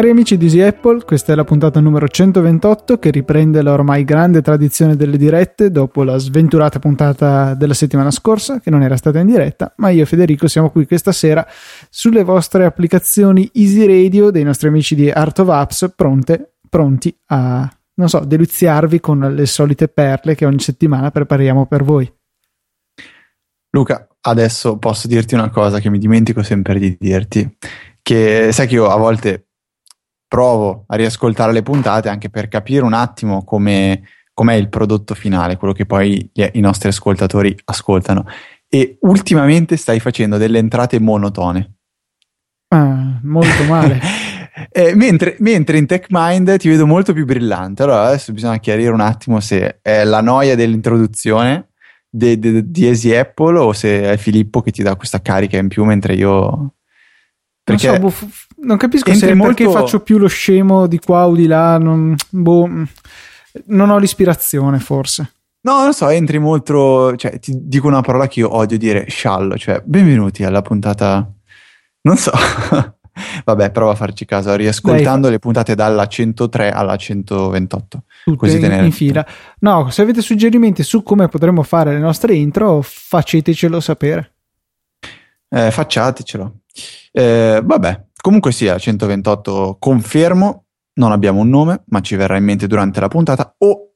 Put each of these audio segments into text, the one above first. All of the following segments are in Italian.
Cari amici di Easy Apple, questa è la puntata numero 128 che riprende la ormai grande tradizione delle dirette dopo la sventurata puntata della settimana scorsa che non era stata in diretta, ma io e Federico siamo qui questa sera sulle vostre applicazioni Easy Radio dei nostri amici di Art of Apps pronte, pronti a, non so, deliziarvi con le solite perle che ogni settimana prepariamo per voi. Luca, adesso posso dirti una cosa che mi dimentico sempre di dirti, che sai che io a volte provo a riascoltare le puntate anche per capire un attimo come com'è il prodotto finale, quello che poi i nostri ascoltatori ascoltano. E ultimamente stai facendo delle entrate monotone. Ah, molto male. eh, mentre, mentre, in TechMind ti vedo molto più brillante. Allora adesso bisogna chiarire un attimo se è la noia dell'introduzione di de, di Easy Apple o se è Filippo che ti dà questa carica in più mentre io perché non, so, boh, non capisco se molto... perché faccio più lo scemo di qua o di là. Non, boh, non ho l'ispirazione, forse. No, non so, entri molto. Cioè, ti dico una parola che io odio dire sciallo. Cioè, benvenuti alla puntata. Non so. Vabbè, prova a farci caso, riascoltando Dai. le puntate dalla 103 alla 128. Tutte così in, in fila. No, se avete suggerimenti su come potremmo fare le nostre intro, facetecelo sapere. Eh, facciatecelo. Eh, vabbè, comunque sia, 128 confermo, non abbiamo un nome, ma ci verrà in mente durante la puntata o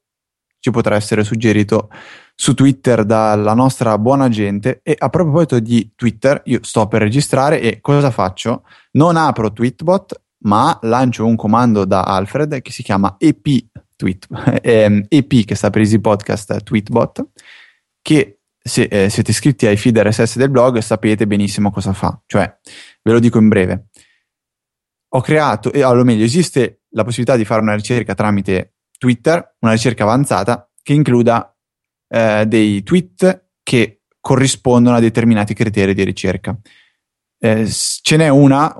ci potrà essere suggerito su Twitter dalla nostra buona gente. E a proposito di Twitter, io sto per registrare e cosa faccio? Non apro Tweetbot, ma lancio un comando da Alfred che si chiama EP Tweet, EP ehm, che sta per Easy Podcast Tweetbot, che se eh, siete iscritti ai feed RSS del blog sapete benissimo cosa fa. Cioè, ve lo dico in breve. Ho creato, e o meglio, esiste la possibilità di fare una ricerca tramite Twitter, una ricerca avanzata che includa eh, dei tweet che corrispondono a determinati criteri di ricerca. Eh, ce n'è una,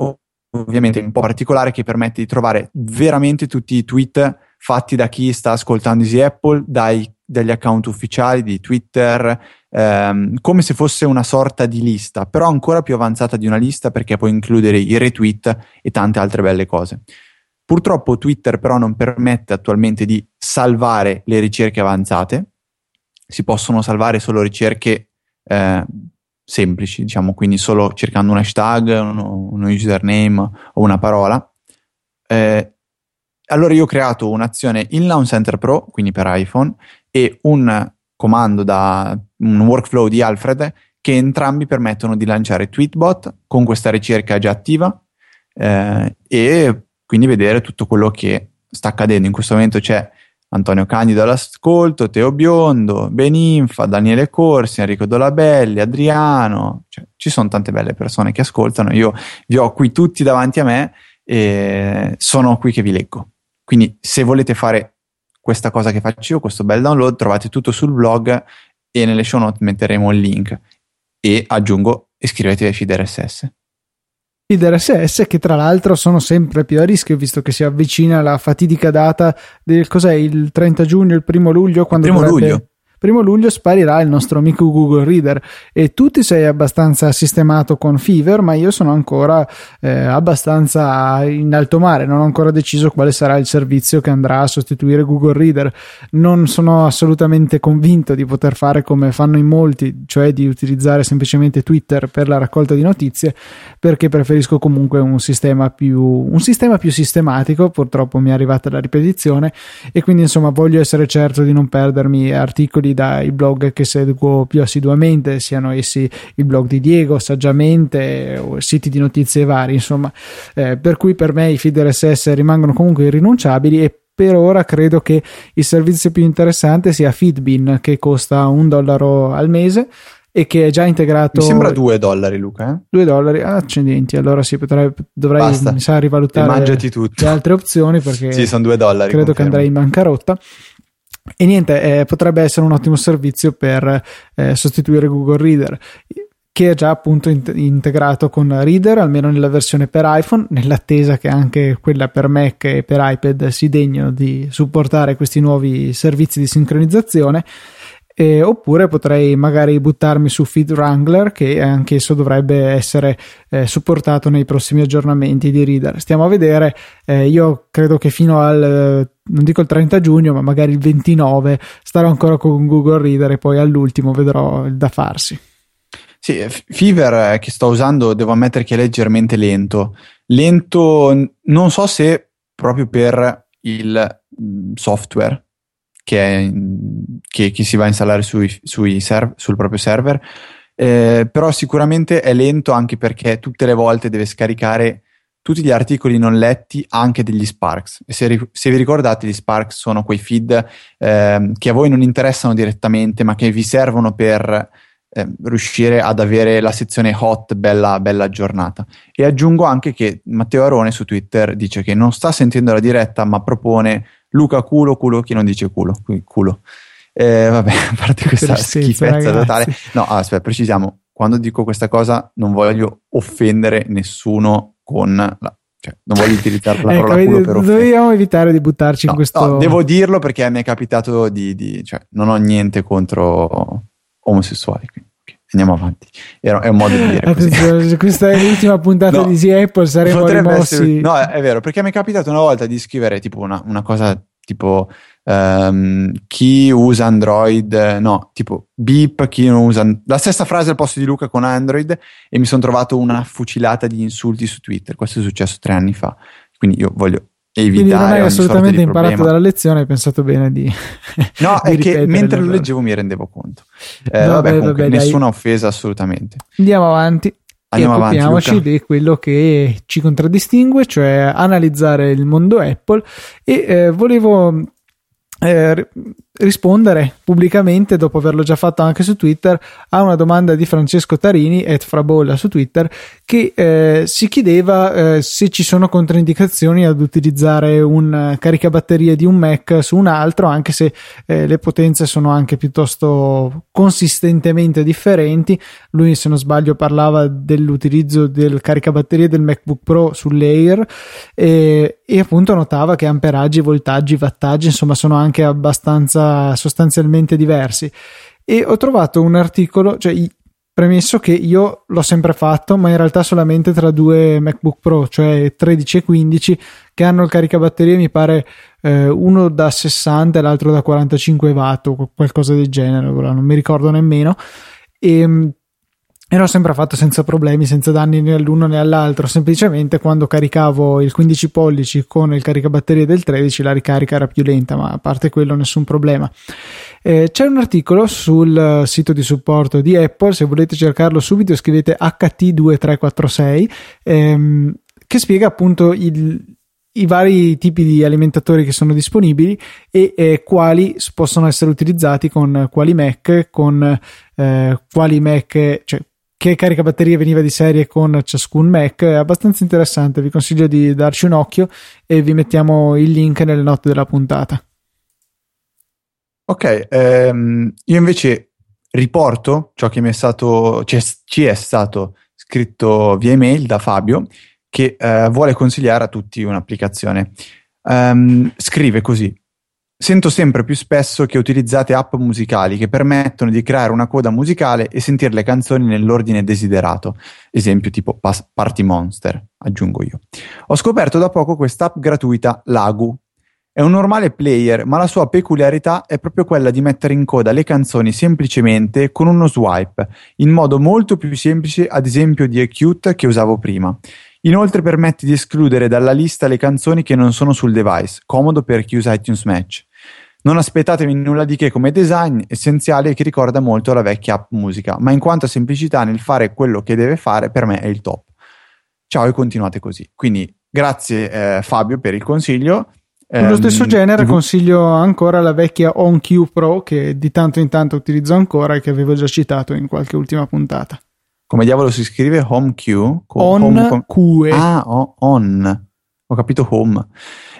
ovviamente un po' particolare, che permette di trovare veramente tutti i tweet fatti da chi sta ascoltando Easy Apple, dai, dagli account ufficiali di Twitter, ehm, come se fosse una sorta di lista, però ancora più avanzata di una lista perché può includere i retweet e tante altre belle cose. Purtroppo Twitter però non permette attualmente di salvare le ricerche avanzate, si possono salvare solo ricerche eh, semplici, diciamo, quindi solo cercando un hashtag, uno, uno username o una parola. Eh, allora io ho creato un'azione in Launch Center Pro, quindi per iPhone, e un comando da un workflow di Alfred che entrambi permettono di lanciare Tweetbot con questa ricerca già attiva eh, e quindi vedere tutto quello che sta accadendo. In questo momento c'è Antonio Candido all'ascolto, Teo Biondo, Beninfa, Daniele Corsi, Enrico Dolabelli, Adriano, cioè, ci sono tante belle persone che ascoltano, io vi ho qui tutti davanti a me e sono qui che vi leggo. Quindi se volete fare questa cosa che faccio io, questo bel download, trovate tutto sul blog e nelle show note metteremo il link. E aggiungo, iscrivetevi ai feed RSS. Feed RSS che tra l'altro sono sempre più a rischio visto che si avvicina la fatidica data del cos'è il 30 giugno, il primo luglio, quando primo dovrebbe... luglio primo luglio sparirà il nostro amico Google Reader e tu ti sei abbastanza sistemato con Fever, ma io sono ancora eh, abbastanza in alto mare, non ho ancora deciso quale sarà il servizio che andrà a sostituire Google Reader. Non sono assolutamente convinto di poter fare come fanno in molti, cioè di utilizzare semplicemente Twitter per la raccolta di notizie, perché preferisco comunque un sistema più, un sistema più sistematico. Purtroppo mi è arrivata la ripetizione e quindi insomma voglio essere certo di non perdermi articoli dai blog che seguo più assiduamente, siano essi il blog di Diego, Saggiamente o siti di notizie vari, insomma, eh, per cui per me i feed RSS rimangono comunque irrinunciabili e per ora credo che il servizio più interessante sia Feedbin che costa un dollaro al mese e che è già integrato. Mi sembra 2 dollari, Luca. Eh? 2 dollari, accidenti. Allora sì, potrebbe, dovrei Basta. mi sa, rivalutare le altre opzioni perché sì, sono 2 dollari. Credo confermo. che andrei in bancarotta. E niente, eh, potrebbe essere un ottimo servizio per eh, sostituire Google Reader. che è già appunto in- integrato con Reader, almeno nella versione per iPhone, nell'attesa che anche quella per Mac e per iPad si degnino di supportare questi nuovi servizi di sincronizzazione. Eh, oppure potrei magari buttarmi su Feed Wrangler che anch'esso dovrebbe essere eh, supportato nei prossimi aggiornamenti di Reader. Stiamo a vedere, eh, io credo che fino al non dico il 30 giugno, ma magari il 29 starò ancora con Google Reader e poi all'ultimo vedrò il da farsi. Sì, Fever che sto usando devo ammettere che è leggermente lento. Lento, non so se proprio per il mm, software che, è, che, che si va a installare sui, sui serv, sul proprio server, eh, però sicuramente è lento anche perché tutte le volte deve scaricare tutti gli articoli non letti anche degli Sparks. E se, se vi ricordate, gli Sparks sono quei feed eh, che a voi non interessano direttamente, ma che vi servono per eh, riuscire ad avere la sezione hot bella, bella aggiornata. E aggiungo anche che Matteo Arone su Twitter dice che non sta sentendo la diretta, ma propone Luca culo, culo, chi non dice culo, culo. Eh, vabbè, a parte questa schifezza ragazzi. totale. No, aspetta, precisiamo. Quando dico questa cosa non voglio offendere nessuno con la, cioè, non voglio utilizzare la ecco, parola ecco, culo per offendere. Dobbiamo evitare di buttarci no, in questo... No, devo dirlo perché mi è capitato di... di cioè, non ho niente contro omosessuali. Quindi. Andiamo avanti, è un modo di dire. Attenzione, questa è l'ultima puntata no, di Easy Apple. Saremo rimossi. Essere, no, è, vero, perché mi è capitato una volta di scrivere tipo una, una cosa tipo um, chi usa Android, no, tipo beep, chi non usa la stessa frase al posto di Luca con Android e mi sono trovato una fucilata di insulti su Twitter. Questo è successo tre anni fa. Quindi io voglio evitare. Quindi non hai assolutamente imparato dalla lezione, hai pensato bene di. No, di è che mentre lo leggevo mi rendevo conto. Eh, vabbè, vabbè, comunque, vabbè, nessuna dai. offesa assolutamente. Andiamo avanti. Andiamo e occupiamoci di quello che ci contraddistingue, cioè analizzare il mondo Apple. E eh, volevo eh, rispondere pubblicamente, dopo averlo già fatto anche su Twitter, a una domanda di Francesco Tarini, et Frabolla su Twitter, che eh, si chiedeva eh, se ci sono controindicazioni ad utilizzare un caricabatterie di un Mac su un altro, anche se eh, le potenze sono anche piuttosto consistentemente differenti. Lui, se non sbaglio, parlava dell'utilizzo del caricabatterie del MacBook Pro sull'Air e, e appunto notava che amperaggi, voltaggi, wattaggi, insomma, sono anche abbastanza sostanzialmente diversi. E ho trovato un articolo, cioè premesso che io l'ho sempre fatto, ma in realtà solamente tra due MacBook Pro, cioè 13 e 15, che hanno il caricabatterie, mi pare eh, uno da 60 e l'altro da 45 watt o qualcosa del genere, non mi ricordo nemmeno. E e l'ho sempre fatto senza problemi, senza danni né all'uno né all'altro. Semplicemente quando caricavo il 15 pollici con il caricabatterie del 13, la ricarica era più lenta, ma a parte quello, nessun problema. Eh, c'è un articolo sul sito di supporto di Apple, se volete cercarlo subito scrivete HT2346, ehm, che spiega appunto il, i vari tipi di alimentatori che sono disponibili e eh, quali possono essere utilizzati con quali Mac, con eh, quali Mac, cioè che caricabatterie veniva di serie con ciascun Mac. È abbastanza interessante, vi consiglio di darci un occhio e vi mettiamo il link nelle note della puntata. Ok, ehm, io invece riporto ciò che mi è stato, ci ci è stato scritto via email da Fabio che eh, vuole consigliare a tutti un'applicazione. Um, scrive così: Sento sempre più spesso che utilizzate app musicali che permettono di creare una coda musicale e sentire le canzoni nell'ordine desiderato, esempio tipo Party Monster, aggiungo io. Ho scoperto da poco quest'app gratuita Lagu. È un normale player, ma la sua peculiarità è proprio quella di mettere in coda le canzoni semplicemente con uno swipe, in modo molto più semplice, ad esempio di Acute che usavo prima. Inoltre permette di escludere dalla lista le canzoni che non sono sul device, comodo per chi usa iTunes Match. Non aspettatevi nulla di che come design, essenziale che ricorda molto la vecchia app musica, ma in quanto a semplicità nel fare quello che deve fare, per me è il top. Ciao e continuate così. Quindi grazie eh, Fabio per il consiglio. Nello ehm, stesso genere TV... consiglio ancora la vecchia OnQ Pro che di tanto in tanto utilizzo ancora e che avevo già citato in qualche ultima puntata. Come diavolo si scrive HomeQ? On home, con... Ah, oh, on. Ho capito home.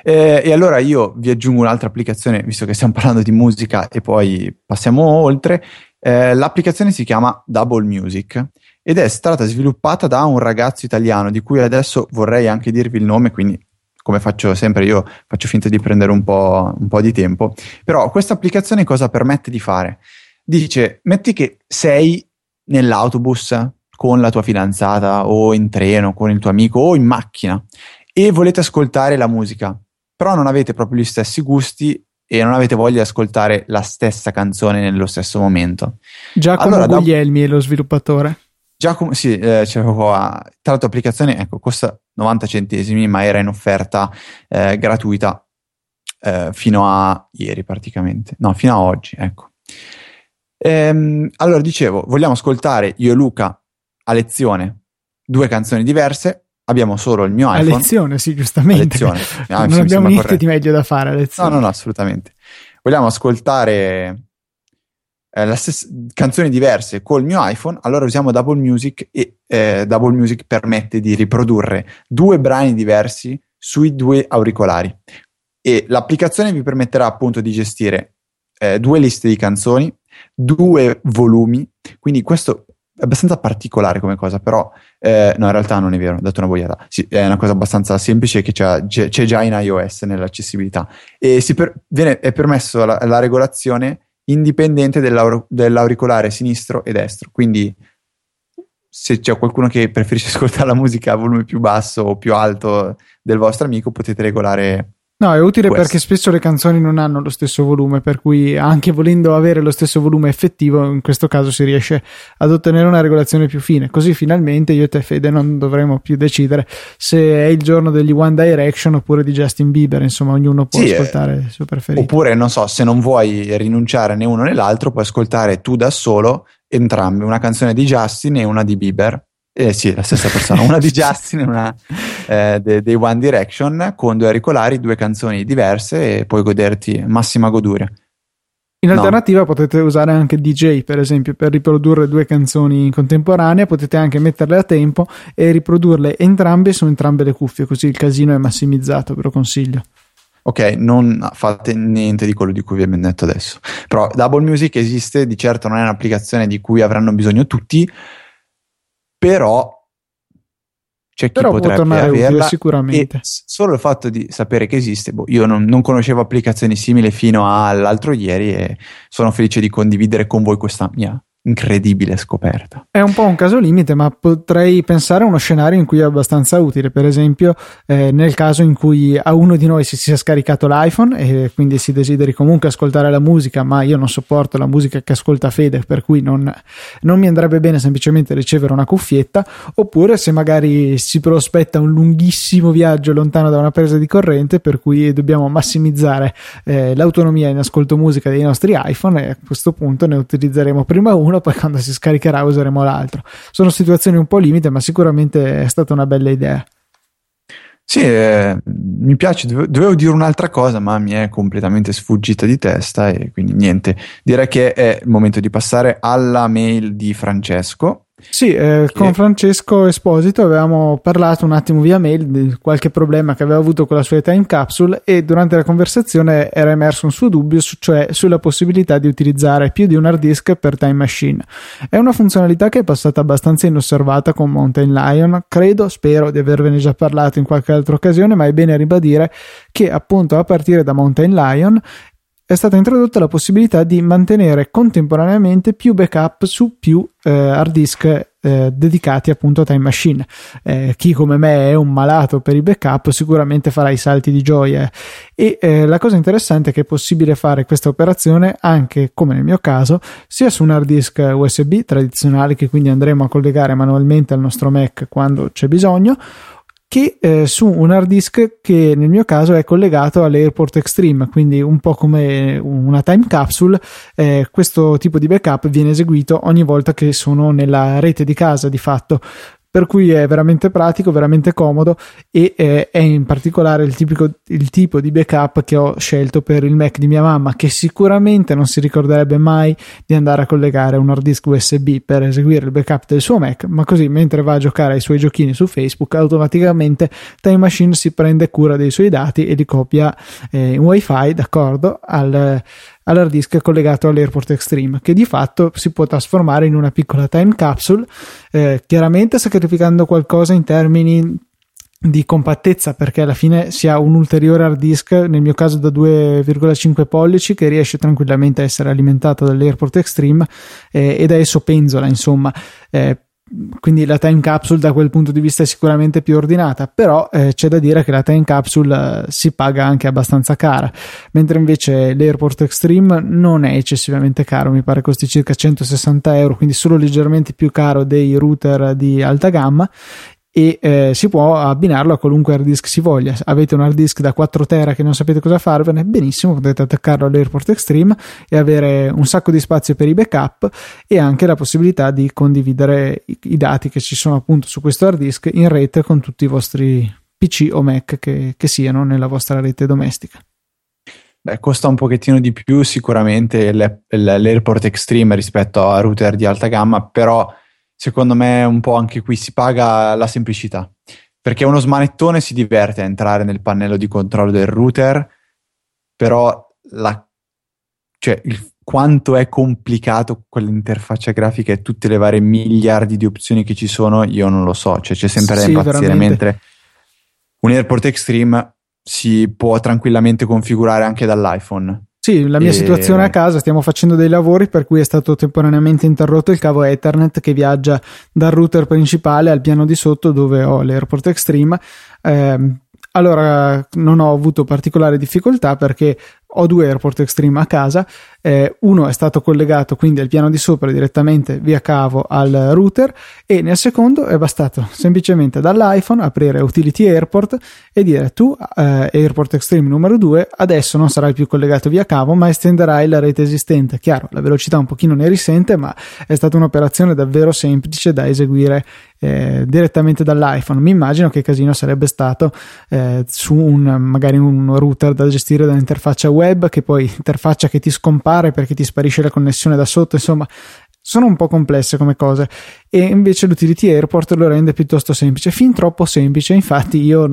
Eh, e allora io vi aggiungo un'altra applicazione, visto che stiamo parlando di musica e poi passiamo oltre. Eh, l'applicazione si chiama Double Music ed è stata sviluppata da un ragazzo italiano di cui adesso vorrei anche dirvi il nome, quindi come faccio sempre io faccio finta di prendere un po', un po di tempo, però questa applicazione cosa permette di fare? Dice, metti che sei nell'autobus con la tua fidanzata o in treno con il tuo amico o in macchina e volete ascoltare la musica, però non avete proprio gli stessi gusti e non avete voglia di ascoltare la stessa canzone nello stesso momento. Giacomo allora, Guglielmi da... è lo sviluppatore. Giacomo, sì, eh, c'è qua. Tra l'altro, l'applicazione ecco, costa 90 centesimi, ma era in offerta eh, gratuita eh, fino a ieri praticamente. No, fino a oggi, ecco. Ehm, allora, dicevo, vogliamo ascoltare io e Luca a lezione due canzoni diverse. Abbiamo solo il mio iPhone. A lezione, sì, giustamente. lezione. Ah, non abbiamo niente corretto. di meglio da fare a lezione. No, no, no, assolutamente. Vogliamo ascoltare eh, stessa, canzoni diverse col mio iPhone, allora usiamo Double Music e eh, Double Music permette di riprodurre due brani diversi sui due auricolari e l'applicazione vi permetterà appunto di gestire eh, due liste di canzoni, due volumi, quindi questo abbastanza particolare come cosa, però eh, no, in realtà non è vero, ho dato una boiata. Sì, è una cosa abbastanza semplice che c'è, c'è già in iOS nell'accessibilità e per, viene, è permesso la, la regolazione indipendente dell'auricolare sinistro e destro. Quindi se c'è qualcuno che preferisce ascoltare la musica a volume più basso o più alto del vostro amico, potete regolare No, è utile questo. perché spesso le canzoni non hanno lo stesso volume, per cui anche volendo avere lo stesso volume effettivo, in questo caso si riesce ad ottenere una regolazione più fine. Così finalmente io e te, Fede, non dovremo più decidere se è il giorno degli One Direction oppure di Justin Bieber. Insomma, ognuno può sì, eh, ascoltare il suo preferito. Oppure, non so, se non vuoi rinunciare né uno né l'altro, puoi ascoltare tu da solo entrambe, una canzone di Justin e una di Bieber eh sì, la stessa persona, una di Justin e una eh, dei de One Direction con due auricolari, due canzoni diverse e puoi goderti massima goduria. In alternativa no. potete usare anche DJ, per esempio, per riprodurre due canzoni in contemporanea, potete anche metterle a tempo e riprodurle entrambe su entrambe le cuffie, così il casino è massimizzato, ve lo consiglio. Ok, non fate niente di quello di cui vi abbiamo detto adesso. Però Double Music esiste, di certo non è un'applicazione di cui avranno bisogno tutti, però c'è chi però potrebbe averla sicuramente. solo il fatto di sapere che esiste, boh, io non, non, conoscevo applicazioni simili fino all'altro ieri e sono felice di condividere con voi questa mia incredibile scoperta. È un po' un caso limite, ma potrei pensare a uno scenario in cui è abbastanza utile. Per esempio, eh, nel caso in cui a uno di noi si sia scaricato l'iPhone e quindi si desideri comunque ascoltare la musica, ma io non sopporto la musica che ascolta Fede, per cui non, non mi andrebbe bene semplicemente ricevere una cuffietta. Oppure se magari si prospetta un lunghissimo viaggio lontano da una presa di corrente, per cui dobbiamo massimizzare eh, l'autonomia in ascolto musica dei nostri iPhone, e a questo punto ne utilizzeremo prima uno uno, poi quando si scaricherà useremo l'altro. Sono situazioni un po' limite, ma sicuramente è stata una bella idea. Sì, eh, mi piace, dovevo, dire un'altra cosa, ma mi è completamente sfuggita di testa e quindi niente. Direi che è il momento di passare alla mail di Francesco sì, eh, con Francesco Esposito avevamo parlato un attimo via mail di qualche problema che aveva avuto con la sua time capsule e durante la conversazione era emerso un suo dubbio, cioè sulla possibilità di utilizzare più di un hard disk per Time Machine. È una funzionalità che è passata abbastanza inosservata con Mountain Lion, credo, spero di avervene già parlato in qualche altra occasione, ma è bene ribadire che appunto a partire da Mountain Lion è stata introdotta la possibilità di mantenere contemporaneamente più backup su più eh, hard disk eh, dedicati appunto a Time Machine. Eh, chi come me è un malato per i backup sicuramente farà i salti di gioia e eh, la cosa interessante è che è possibile fare questa operazione anche come nel mio caso sia su un hard disk USB tradizionale che quindi andremo a collegare manualmente al nostro Mac quando c'è bisogno che eh, su un hard disk che nel mio caso è collegato all'Airport Extreme, quindi un po' come una time capsule, eh, questo tipo di backup viene eseguito ogni volta che sono nella rete di casa di fatto per cui è veramente pratico, veramente comodo e eh, è in particolare il, tipico, il, tipo di backup che ho scelto per il Mac di mia mamma che sicuramente non si ricorderebbe mai di andare a collegare un hard disk USB per eseguire il backup del suo Mac, ma così mentre va a giocare ai suoi giochini su Facebook automaticamente Time Machine si prende cura dei suoi dati e li copia eh, in wifi, d'accordo, al all'hard disk collegato all'Airport Extreme, che di fatto si può trasformare in una piccola time capsule, eh, chiaramente sacrificando qualcosa in termini di compattezza perché alla fine si ha un ulteriore hard disk nel mio caso da 2,5 pollici che riesce tranquillamente a essere alimentato dall'Airport Extreme eh, e da esso penzola insomma. Eh, quindi la time capsule da quel punto di vista è sicuramente più ordinata, però eh, c'è da dire che la time capsule eh, si paga anche abbastanza cara, mentre invece l'Airport Extreme non è eccessivamente caro, mi pare costi circa 160 euro, quindi solo leggermente più caro dei router di alta gamma e eh, si può abbinarlo a qualunque hard disk si voglia. Avete un hard disk da 4 tera che non sapete cosa farvene, benissimo, potete attaccarlo all'Airport Extreme e avere un sacco di spazio per i backup e anche la possibilità di condividere i, i dati che ci sono appunto su questo hard disk in rete con tutti i vostri PC o Mac che, che siano nella vostra rete domestica. Beh, costa un pochettino di più sicuramente l'Airport Extreme rispetto a router di alta gamma, però secondo me un po' anche qui si paga la semplicità. Perché uno smanettone si diverte a entrare nel pannello di controllo del router, però la, cioè, il, quanto è complicato quell'interfaccia grafica e tutte le varie miliardi di opzioni che ci sono, io non lo so, cioè c'è sempre sì, da impazzire, veramente. mentre un AirPort Extreme si può tranquillamente configurare anche dall'iPhone. Sì, la mia e... situazione a casa, stiamo facendo dei lavori per cui è stato temporaneamente interrotto il cavo Ethernet che viaggia dal router principale al piano di sotto dove ho l'AirPort Extreme. Eh, allora non ho avuto particolare difficoltà perché ho due AirPort Extreme a casa, eh, uno è stato collegato quindi al piano di sopra direttamente via cavo al router e nel secondo è bastato semplicemente dall'iPhone aprire Utility Airport e dire tu eh, AirPort Extreme numero 2 adesso non sarai più collegato via cavo ma estenderai la rete esistente. Chiaro, la velocità un pochino ne risente ma è stata un'operazione davvero semplice da eseguire eh, direttamente dall'iPhone. Mi immagino che casino sarebbe stato eh, su un magari un router da gestire dall'interfaccia web web, che poi interfaccia che ti scompare perché ti sparisce la connessione da sotto, insomma, sono un po' complesse come cose e invece l'utility airport lo rende piuttosto semplice, fin troppo semplice. Infatti, io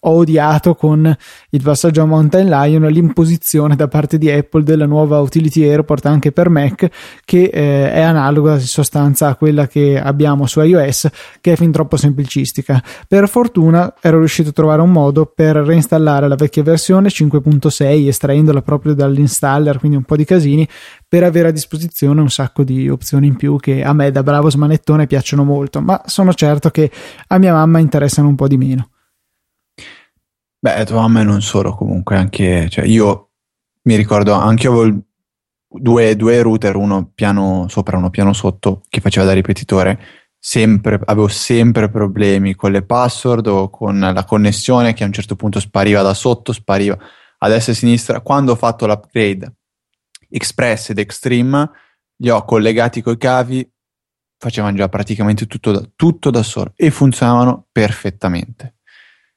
ho odiato con il passaggio a Mountain Lion l'imposizione da parte di Apple della nuova utility airport anche per Mac, che eh, è analoga in sostanza a quella che abbiamo su iOS, che è fin troppo semplicistica. Per fortuna ero riuscito a trovare un modo per reinstallare la vecchia versione 5.6 estraendola proprio dall'installer, quindi un po' di casini, per avere a disposizione un sacco di opzioni in più che a me da bravo smanettone piacciono molto, ma sono certo che a mia mamma interessano un po' di meno. Beh, tua mamma non solo, comunque, anche cioè io mi ricordo, anche io avevo due, due router, uno piano sopra, uno piano sotto, che faceva da ripetitore. Sempre, avevo sempre problemi con le password o con la connessione che a un certo punto spariva da sotto, spariva a destra e a sinistra. Quando ho fatto l'upgrade Express ed Extreme, li ho collegati coi cavi, facevano già praticamente tutto da, tutto da solo e funzionavano perfettamente.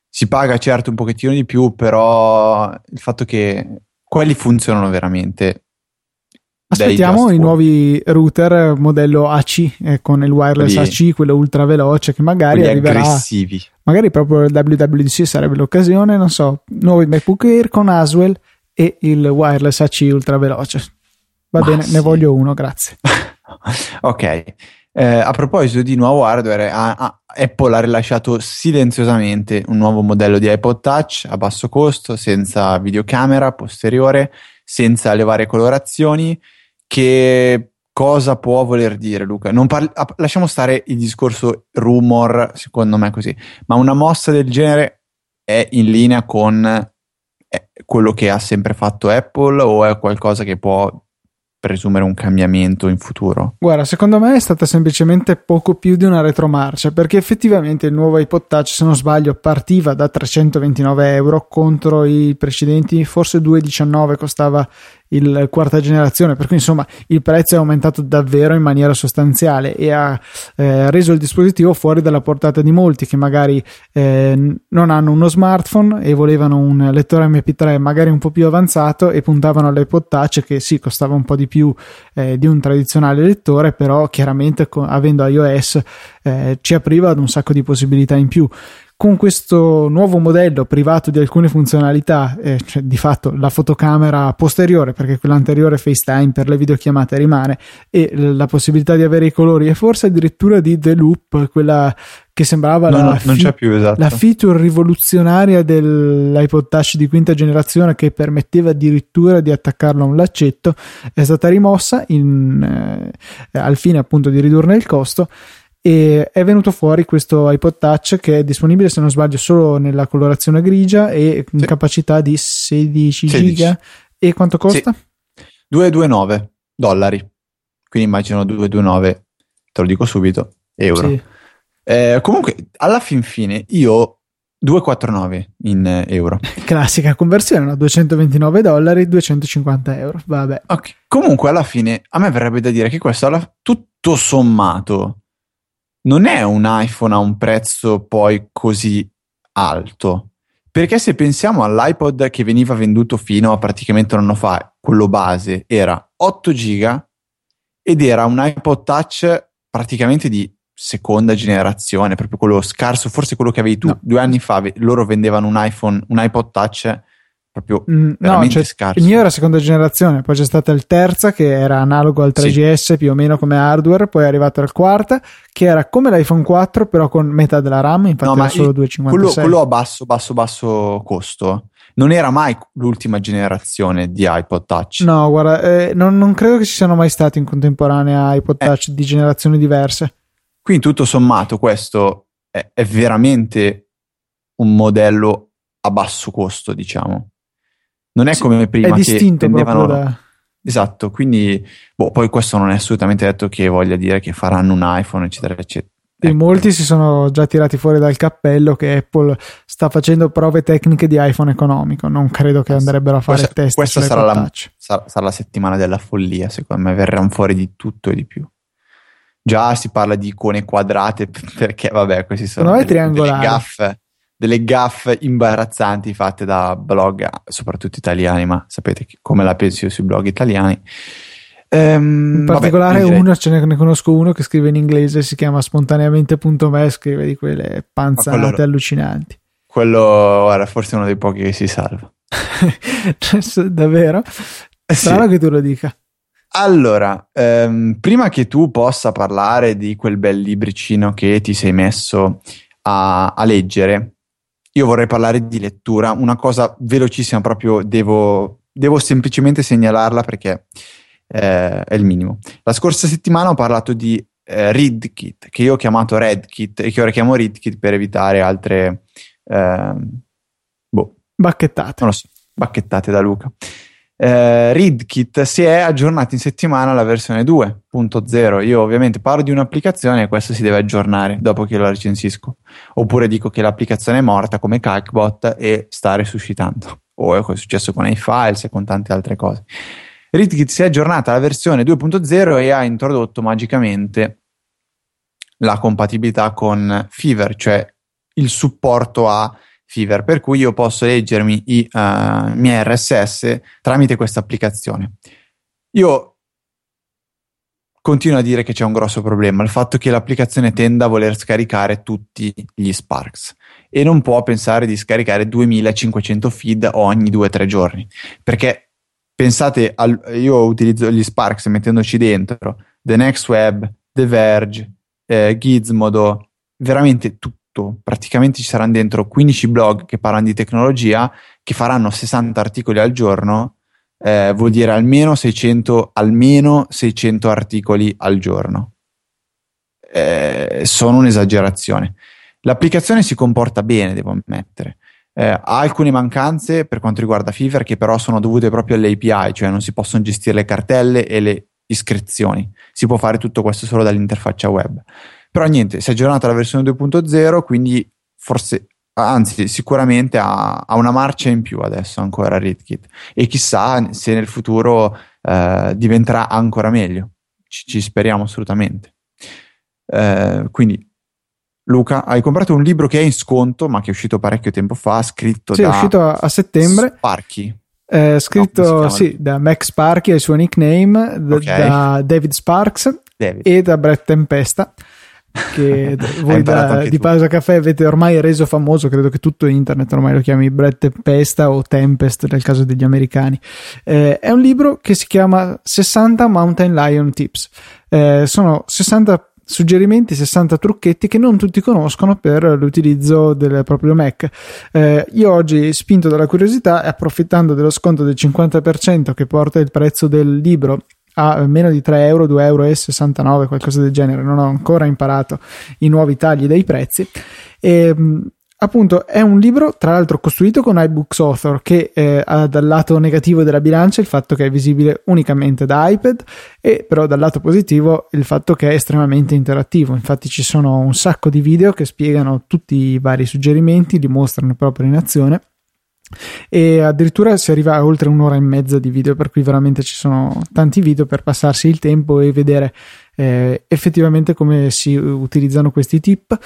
Si paga certo un pochettino di più, però il fatto che quelli funzionano veramente. Aspettiamo i nuovi router modello AC eh, con il wireless quelli, AC, quello ultra veloce che magari arriverà. aggressivi. Magari proprio il WWDC sarebbe l'occasione, non so, nuovi MacBook Air con Aswell e il wireless AC ultra veloce. Va Ma bene, sì. ne voglio uno, grazie. ok. Eh, a proposito di nuovo hardware, a, a Apple ha rilasciato silenziosamente un nuovo modello di iPod Touch a basso costo, senza videocamera posteriore, senza le varie colorazioni. Che cosa può voler dire, Luca? Parli- lasciamo stare il discorso rumor, secondo me così, ma una mossa del genere è in linea con eh, quello che ha sempre fatto Apple o è qualcosa che può presumere un cambiamento in futuro? Guarda, secondo me è stata semplicemente poco più di una retromarcia, perché effettivamente il nuovo iPod Touch, se non sbaglio, partiva da 329 euro contro i precedenti, forse 2,19 costava il quarta generazione, per cui insomma il prezzo è aumentato davvero in maniera sostanziale e ha eh, reso il dispositivo fuori dalla portata di molti che magari eh, non hanno uno smartphone e volevano un lettore MP3 magari un po' più avanzato e puntavano all'iPod Touch che sì costava un po' di più eh, di un tradizionale lettore, però chiaramente con, avendo iOS eh, ci apriva ad un sacco di possibilità in più. Con questo nuovo modello privato di alcune funzionalità, eh, cioè di fatto la fotocamera posteriore, perché quella anteriore FaceTime per le videochiamate rimane, e la possibilità di avere i colori, e forse addirittura di The Loop, quella che sembrava No, la, fi- più, esatto. la feature rivoluzionaria dell'iPod Touch di quinta generazione che permetteva addirittura di attaccarlo a un laccetto è stata rimossa in, eh, al fine appunto di ridurne il costo e è venuto fuori questo iPod Touch che è disponibile se non sbaglio solo nella colorazione grigia e con Sì. capacità di 16, 16. giga e quanto costa? 229 dollari. Quindi immagino 229, te lo dico subito, euro. Sì. Eh, comunque, alla fin fine, io 249 in euro. classica conversione no? 229 dollari 250 euro vabbè Ok. Comunque, alla fine, a me verrebbe da dire che questo, alla- tutto sommato, non è un iPhone a un prezzo poi così alto. Perché se pensiamo all'iPod che veniva venduto fino a praticamente un anno fa, quello base era 8 giga ed era un iPod Touch praticamente di seconda generazione, proprio quello scarso, forse quello che avevi tu. No. Due anni fa loro vendevano un iPhone, un iPod Touch proprio Mm, no, veramente cioè, scarso. il mio era seconda generazione, poi c'è stata il terza che era analogo al 3GS più o meno come hardware, poi è arrivato il quarta che era come l'iPhone 4 però con metà della RAM, infatti No, era ma solo il- 256. quello, quello a basso, basso, basso costo non era mai l'ultima generazione di iPod Touch. No, guarda, eh, non, non credo che ci siano mai stati in contemporanea iPod Eh. Touch di generazioni diverse. Quindi tutto sommato questo è, è veramente un modello a basso costo, diciamo. Non è come prima è che distinto vendevano... proprio da... Esatto, quindi boh, poi questo non è assolutamente detto che voglia dire che faranno un iPhone, eccetera, eccetera. E Ecco. molti si sono già tirati fuori dal cappello che Apple sta facendo prove tecniche di iPhone economico. Non credo che andrebbero a fare Questa- test questa sarà la- sarà, la settimana della follia, secondo me verranno fuori di tutto e di più. Già si parla di icone quadrate perché, vabbè, questi sono Secondo me delle, triangolari. gaffe, delle gaffe imbarazzanti fatte da blog, soprattutto italiani, ma sapete come la penso io sui blog italiani. Ehm, In vabbè, particolare direi- uno, ce ne ne conosco uno che scrive in inglese, si chiama spontaneamente.me, scrive di quelle panzate quello- allucinanti. Quello, guarda, forse uno dei pochi che si salva. Davvero? Eh sì. Che tu lo dica. Allora, ehm, prima che tu possa parlare di quel bel libricino che ti sei messo a, a leggere, io vorrei parlare di lettura. Una cosa velocissima, proprio devo, devo semplicemente segnalarla perché eh, è il minimo. La scorsa settimana ho parlato di eh, ReadKit, che io ho chiamato RedKit e che ora chiamo ReadKit per evitare altre ehm, boh, Bacchettate. non lo so, bacchettate da Luca. Eh, ReadKit si è aggiornato in settimana alla versione 2.0. Io ovviamente parlo di un'applicazione e questo si deve aggiornare dopo che la recensisco. Oppure dico che l'applicazione è morta come Calcbot e sta resuscitando. O è successo con iFiles e con tante altre cose. ReadKit si è aggiornata alla versione 2.0 e ha introdotto magicamente la compatibilità con Fever, cioè il supporto a Fever, per cui io posso leggermi i eh, miei RSS tramite questa applicazione. Io continuo a dire che c'è un grosso problema, il fatto che l'applicazione tenda a voler scaricare tutti gli Sparks e non può pensare di scaricare 2500 feed ogni 2-3 giorni, perché pensate, al, io utilizzo gli Sparks mettendoci dentro The Next Web, The Verge, eh, Gizmodo, veramente tutto. Praticamente ci saranno dentro 15 blog che parlano di tecnologia, che faranno 60 articoli al giorno, eh, vuol dire almeno 600, almeno 600 articoli al giorno. Eh, sono un'esagerazione. L'applicazione si comporta bene, devo ammettere. Eh, ha alcune mancanze per quanto riguarda Fever che però sono dovute proprio alle API, cioè non si possono gestire le cartelle e le iscrizioni. Si può fare tutto questo solo dall'interfaccia web. Però niente, si è aggiornata la versione 2.0, quindi forse, anzi, sicuramente ha, ha una marcia in più adesso ancora ReadKit. E chissà se nel futuro eh, diventerà ancora meglio. Ci, ci speriamo assolutamente. Eh, quindi, Luca, hai comprato un libro che è in sconto, ma che è uscito parecchio tempo fa, scritto Sì, da è uscito a, a settembre. Sparky. È scritto No, sì, da Max Sparky, è il suo nickname, d- Ok. da David Sparks David. e da Brett Tempesta. Che voi da, di Pausa Caffè avete ormai reso famoso, credo che tutto internet ormai lo chiami Brett Tempesta o Tempest nel caso degli americani. Eh, è un libro che si chiama 60 Mountain Lion Tips. Eh, sono 60 suggerimenti, 60 trucchetti che non tutti conoscono per l'utilizzo del proprio Mac. Eh, io oggi, spinto dalla curiosità e approfittando dello sconto del 50% che porta il prezzo del libro a meno di 3 euro, 2,69 euro, qualcosa del genere, non ho ancora imparato i nuovi tagli dei prezzi. E, ehm, appunto è un libro tra l'altro costruito con iBooks Author che eh, ha dal lato negativo della bilancia il fatto che è visibile unicamente da iPad e però dal lato positivo il fatto che è estremamente interattivo. Infatti ci sono un sacco di video che spiegano tutti i vari suggerimenti li mostrano proprio in azione e addirittura si arriva a oltre un'ora e mezza di video per cui veramente ci sono tanti video per passarsi il tempo e vedere eh, effettivamente come si utilizzano questi tip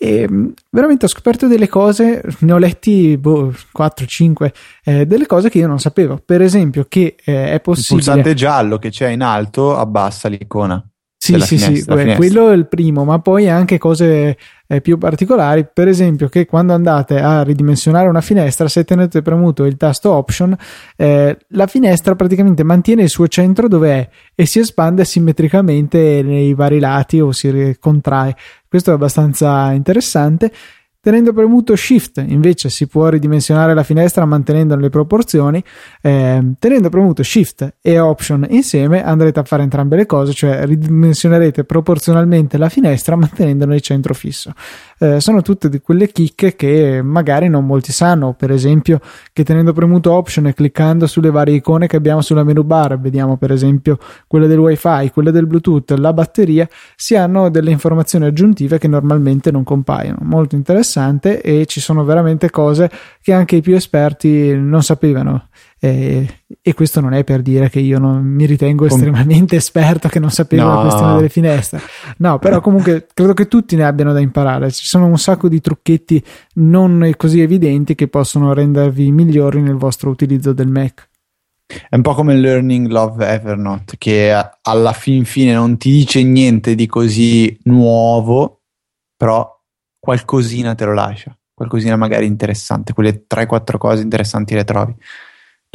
e mm, veramente ho scoperto delle cose, ne ho letti boh, 4-5, eh, delle cose che io non sapevo. Per esempio, che eh, è possibile. Il pulsante giallo che c'è in alto abbassa l'icona. Sì, sì, finestra, sì, beh, quello è il primo, ma poi anche cose eh, più particolari. Per esempio, che quando andate a ridimensionare una finestra, se tenete premuto il tasto Option, eh, la finestra praticamente mantiene il suo centro dove è e si espande simmetricamente nei vari lati o si contrae. Questo è abbastanza interessante. Tenendo premuto Shift invece si può ridimensionare la finestra mantenendo le proporzioni. Eh, tenendo premuto Shift e Option insieme andrete a fare entrambe le cose, cioè ridimensionerete proporzionalmente la finestra mantenendone il centro fisso eh, sono tutte di quelle chicche che magari non molti sanno, per esempio che tenendo premuto option e cliccando sulle varie icone che abbiamo sulla menu bar, vediamo per esempio quelle del wifi, quelle del bluetooth, la batteria, si hanno delle informazioni aggiuntive che normalmente non compaiono. Molto interessante e ci sono veramente cose che anche i più esperti non sapevano. Eh, e questo non è per dire che io non mi ritengo estremamente esperto che non sapevo no. la questione delle finestre no però comunque credo che tutti ne abbiano da imparare ci sono un sacco di trucchetti non così evidenti che possono rendervi migliori nel vostro utilizzo del Mac è un po' come il Learning Love Evernote che alla fin fine non ti dice niente di così nuovo però qualcosina te lo lascia qualcosina magari interessante quelle 3-4 cose interessanti le trovi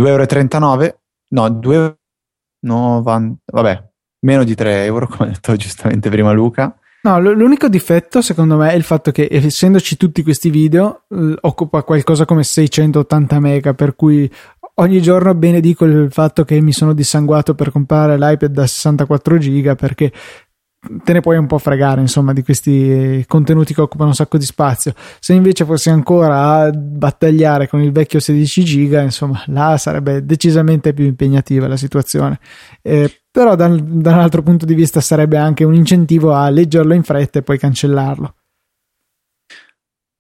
2,39 euro, no, 2,90 vabbè, meno di 3 euro, come ha detto giustamente prima Luca. No, l'unico difetto secondo me è il fatto che essendoci tutti questi video eh, occupa qualcosa come 680 mega, per cui ogni giorno benedico il fatto che mi sono dissanguato per comprare l'iPad da 64 giga perché te ne puoi un po' fregare insomma di questi contenuti che occupano un sacco di spazio. Se invece fossi ancora a battagliare con il vecchio 16 giga insomma là sarebbe decisamente più impegnativa la situazione. Eh, però da, da un altro punto di vista sarebbe anche un incentivo a leggerlo in fretta e poi cancellarlo.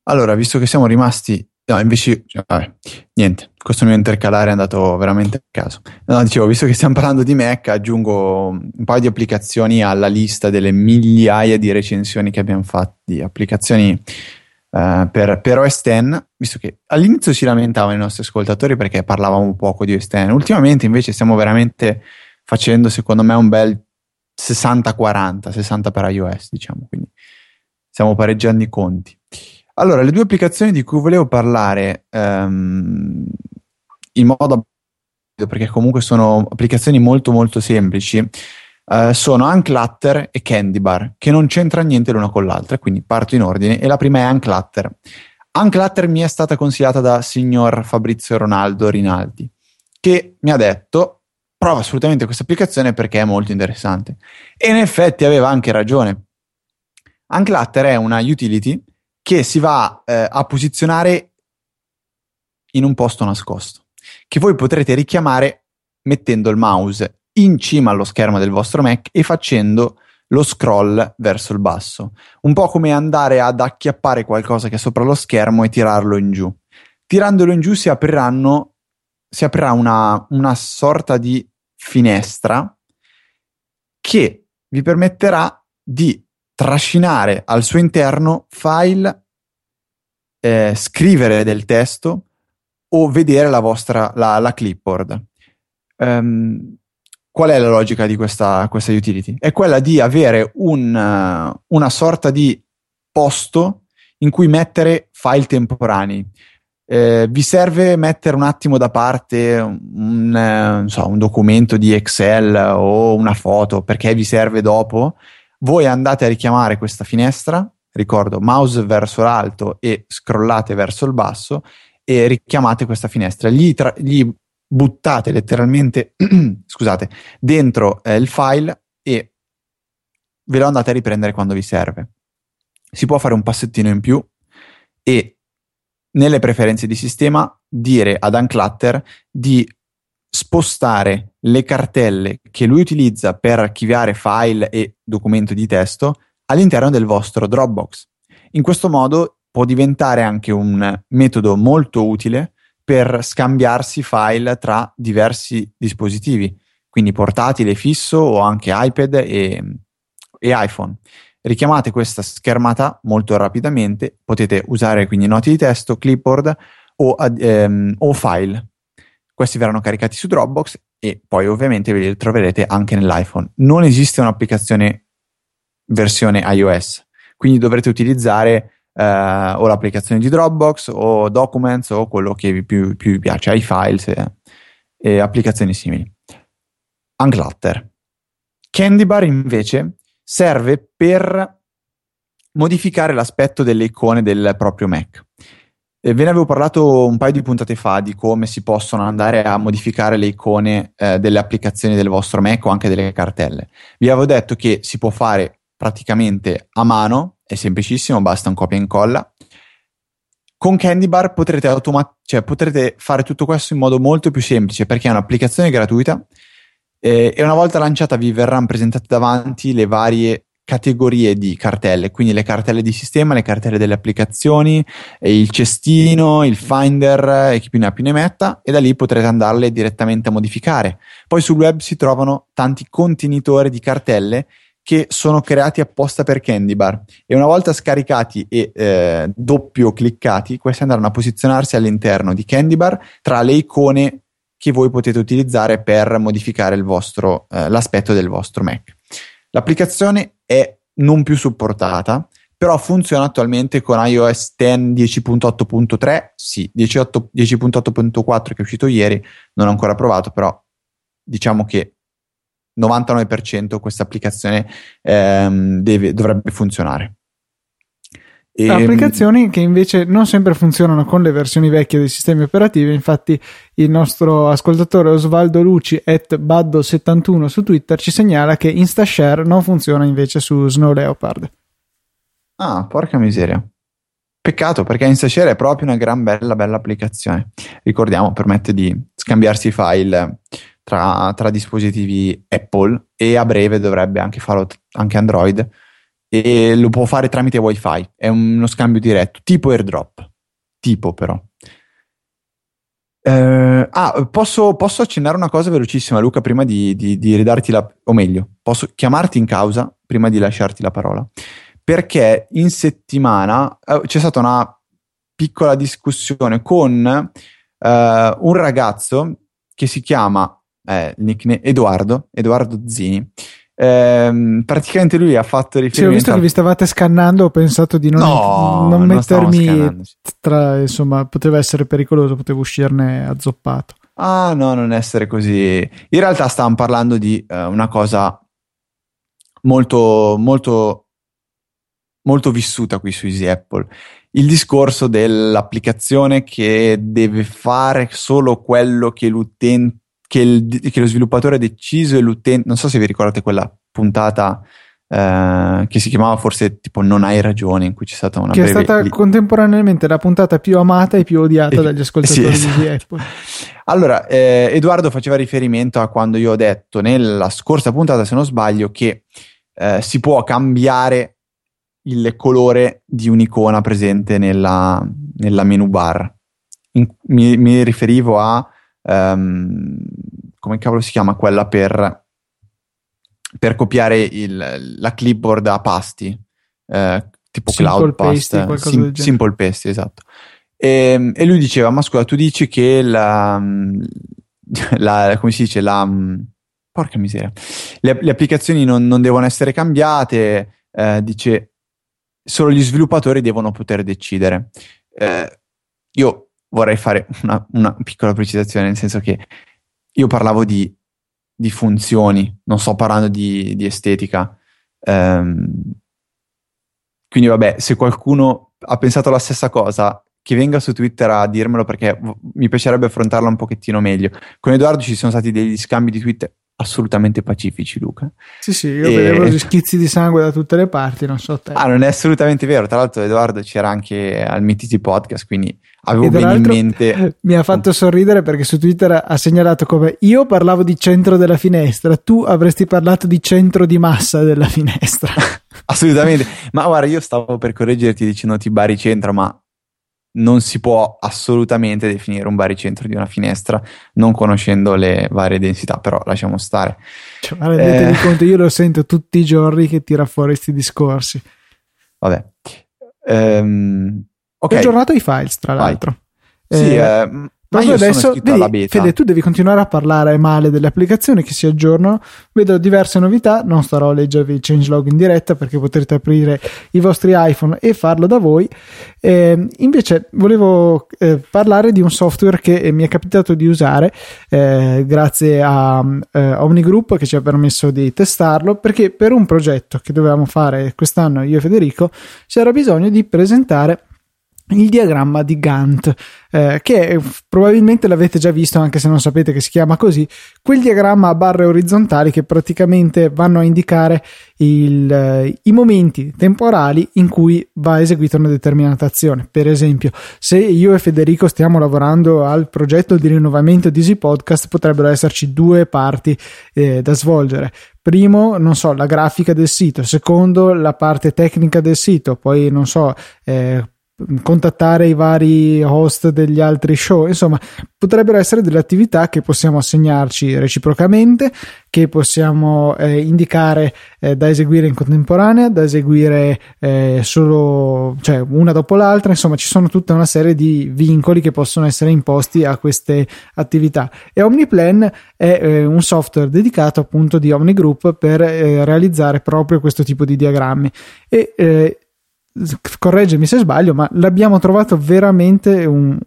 Allora visto che siamo rimasti No, invece, cioè, vabbè, niente, questo mio intercalare è andato veramente a caso. No, dicevo, visto che stiamo parlando di Mac, aggiungo un paio di applicazioni alla lista delle migliaia di recensioni che abbiamo fatto, di applicazioni uh, per, per OS X, visto che all'inizio si lamentavano i nostri ascoltatori perché parlavamo poco di OS X, ultimamente invece stiamo veramente facendo, secondo me, un bel 60-40, 60 per iOS, diciamo, quindi stiamo pareggiando i conti. Allora, le due applicazioni di cui volevo parlare um, in modo perché comunque sono applicazioni molto molto semplici uh, sono Unclutter e Candy Bar che non c'entra niente l'una con l'altra quindi parto in ordine e la prima è Unclutter. Unclutter mi è stata consigliata da signor Fabrizio Ronaldo Rinaldi che mi ha detto prova assolutamente questa applicazione perché è molto interessante e in effetti aveva anche ragione. Unclutter è una utility che si va eh, a posizionare in un posto nascosto, che voi potrete richiamare mettendo il mouse in cima allo schermo del vostro Mac e facendo lo scroll verso il basso, un po' come andare ad acchiappare qualcosa che è sopra lo schermo e tirarlo in giù. Tirandolo in giù si apriranno, si aprirà una, una sorta di finestra che vi permetterà di trascinare al suo interno file, eh, scrivere del testo o vedere la vostra la, la clipboard. Um, qual è la logica di questa, questa utility? È quella di avere un, uh, una sorta di posto in cui mettere file temporanei. Eh, vi serve mettere un attimo da parte un, eh, so, un, documento di Excel o una foto perché vi serve dopo, voi andate a richiamare questa finestra, ricordo mouse verso l'alto e scrollate verso il basso e richiamate questa finestra. Gli, tra- gli buttate letteralmente, scusate, dentro eh, il file e ve lo andate a riprendere quando vi serve. Si può fare un passettino in più e nelle preferenze di sistema dire ad Unclutter di spostare le cartelle che lui utilizza per archiviare file e documento di testo all'interno del vostro Dropbox. In questo modo può diventare anche un metodo molto utile per scambiarsi file tra diversi dispositivi, quindi portatile, fisso o anche iPad e, e iPhone. Richiamate questa schermata molto rapidamente, potete usare quindi noti di testo, clipboard o, ehm, o file. Questi verranno caricati su Dropbox e poi ovviamente ve li troverete anche nell'iPhone. Non esiste un'applicazione versione iOS, quindi dovrete utilizzare eh, o l'applicazione di Dropbox o Documents o quello che vi più, più vi piace, iFiles e, e applicazioni simili. Unclutter. Candy Bar invece serve per modificare l'aspetto delle icone del proprio Mac. E ve ne avevo parlato un paio di puntate fa di come si possono andare a modificare le icone eh, delle applicazioni del vostro Mac o anche delle cartelle. Vi avevo detto che si può fare praticamente a mano, è semplicissimo, basta un copia e incolla. Con Candy Bar potrete, automa- cioè, potrete fare tutto questo in modo molto più semplice perché è un'applicazione gratuita eh, e una volta lanciata vi verranno presentate davanti le varie categorie di cartelle, quindi le cartelle di sistema, le cartelle delle applicazioni, il cestino, il finder e chi più ne ha più ne metta e da lì potrete andarle direttamente a modificare. Poi sul web si trovano tanti contenitori di cartelle che sono creati apposta per Candy Bar e una volta scaricati e eh, doppio cliccati, questi andranno a posizionarsi all'interno di Candy Bar tra le icone che voi potete utilizzare per modificare vostro, eh, l'aspetto del vostro Mac. L'applicazione è non più supportata, però funziona attualmente con iOS 10 10.8.3, sì, 10.8.4 che è uscito ieri, non ho ancora provato, però diciamo che 99% questa applicazione ehm, dovrebbe funzionare. E... Applicazioni che invece non sempre funzionano con le versioni vecchie dei sistemi operativi. Infatti, il nostro ascoltatore Osvaldo Luci at Baddo71 su Twitter ci segnala che InstaShare non funziona invece su Snow Leopard. Ah, porca miseria. Peccato perché InstaShare è proprio una gran bella bella applicazione. Ricordiamo, permette di scambiarsi file tra, tra dispositivi Apple e a breve dovrebbe anche farlo anche Android e lo può fare tramite wifi. È uno scambio diretto tipo airdrop. Tipo però. Eh, ah posso, posso, accennare una cosa velocissima Luca prima di, di, di ridarti la o meglio posso chiamarti in causa prima di lasciarti la parola. Perché in settimana eh, c'è stata una piccola discussione con eh, un ragazzo che si chiama eh, Edoardo, Edoardo Zini. Eh, praticamente lui ha fatto riferimento. Sì, ho visto che vi stavate scannando, ho pensato di non, no, non mettermi tra, insomma, poteva essere pericoloso, potevo uscirne azzoppato. Ah, no, non essere così. In realtà stavamo parlando di uh, una cosa molto, molto, molto vissuta qui su Easy Apple. Il discorso dell'applicazione che deve fare solo quello che l'utente che, il, che lo sviluppatore ha deciso e l'utente, non so se vi ricordate quella puntata eh, che si chiamava forse tipo Non hai ragione, in cui c'è stata una che breve... è stata contemporaneamente la puntata più amata e più odiata e, dagli ascoltatori sì, esatto. di Apple. Allora, eh, Edoardo faceva riferimento a quando io ho detto nella scorsa puntata, se non sbaglio, che eh, si può cambiare il colore di un'icona presente nella, nella menu bar. In, mi, mi, riferivo a um, come cavolo si chiama quella per, per copiare il, la clipboard a pasti, eh, tipo Simple Cloud Paste, Sim, Simple Paste, esatto. E, ehm, e, lui diceva, ma scusa, tu dici che la, la come si dice, la, porca miseria, le, le applicazioni non, non, devono essere cambiate, eh, dice solo gli sviluppatori devono poter decidere. Eh, io vorrei fare una, una, piccola precisazione, nel senso che io parlavo di, di funzioni, non sto parlando di, di estetica. Um, quindi vabbè, se qualcuno ha pensato la stessa cosa, che venga su Twitter a dirmelo perché mi piacerebbe affrontarla un pochettino meglio. Con Edoardo ci sono stati degli scambi di tweet assolutamente pacifici, Luca. Sì, sì, io e... vedevo gli schizzi di sangue da tutte le parti, non so te. Ah, non è assolutamente vero. Tra l'altro, Edoardo c'era anche al Mititi Podcast, quindi avevo bene in mente. Mi ha fatto sorridere perché su Twitter ha segnalato come io parlavo di centro della finestra, tu avresti parlato di centro di massa della finestra. assolutamente. Ma guarda, io stavo per correggerti dicendo ti baricentro, ma non si può assolutamente definire un baricentro di una finestra non conoscendo le varie densità, però lasciamo stare. Cioè, eh... conto, io lo sento tutti i giorni che tira fuori questi discorsi. Vabbè. Um, okay. Ho aggiornato i files, tra l'altro. Sì, eh, eh Proprio adesso, vedi, Fede, tu devi continuare a parlare male delle applicazioni che si aggiornano. Vedo diverse novità. Non starò a leggervi il changelog in diretta perché potrete aprire i vostri iPhone e farlo da voi. Eh, invece, volevo eh, parlare di un software che mi è capitato di usare eh, grazie a eh, Omnigroup che ci ha permesso di testarlo. Perché per un progetto che dovevamo fare quest'anno io e Federico c'era bisogno di presentare il diagramma di Gantt, eh, che probabilmente l'avete già visto anche se non sapete che si chiama così, quel diagramma a barre orizzontali che praticamente vanno a indicare il, eh, i momenti temporali in cui va eseguita una determinata azione. Per esempio, se io e Federico stiamo lavorando al progetto di rinnovamento di Easy Podcast, potrebbero esserci due parti eh, da svolgere. Primo, non so, la grafica del sito, secondo, la parte tecnica del sito, poi non so, eh, contattare i vari host degli altri show, insomma, potrebbero essere delle attività che possiamo assegnarci reciprocamente, che possiamo eh, indicare eh, da eseguire in contemporanea, da eseguire eh, solo, cioè una dopo l'altra, insomma, ci sono tutta una serie di vincoli che possono essere imposti a queste attività. E OmniPlan è eh, un software dedicato appunto di OmniGroup per eh, realizzare proprio questo tipo di diagrammi. E eh, correggimi se sbaglio, ma l'abbiamo trovato veramente un,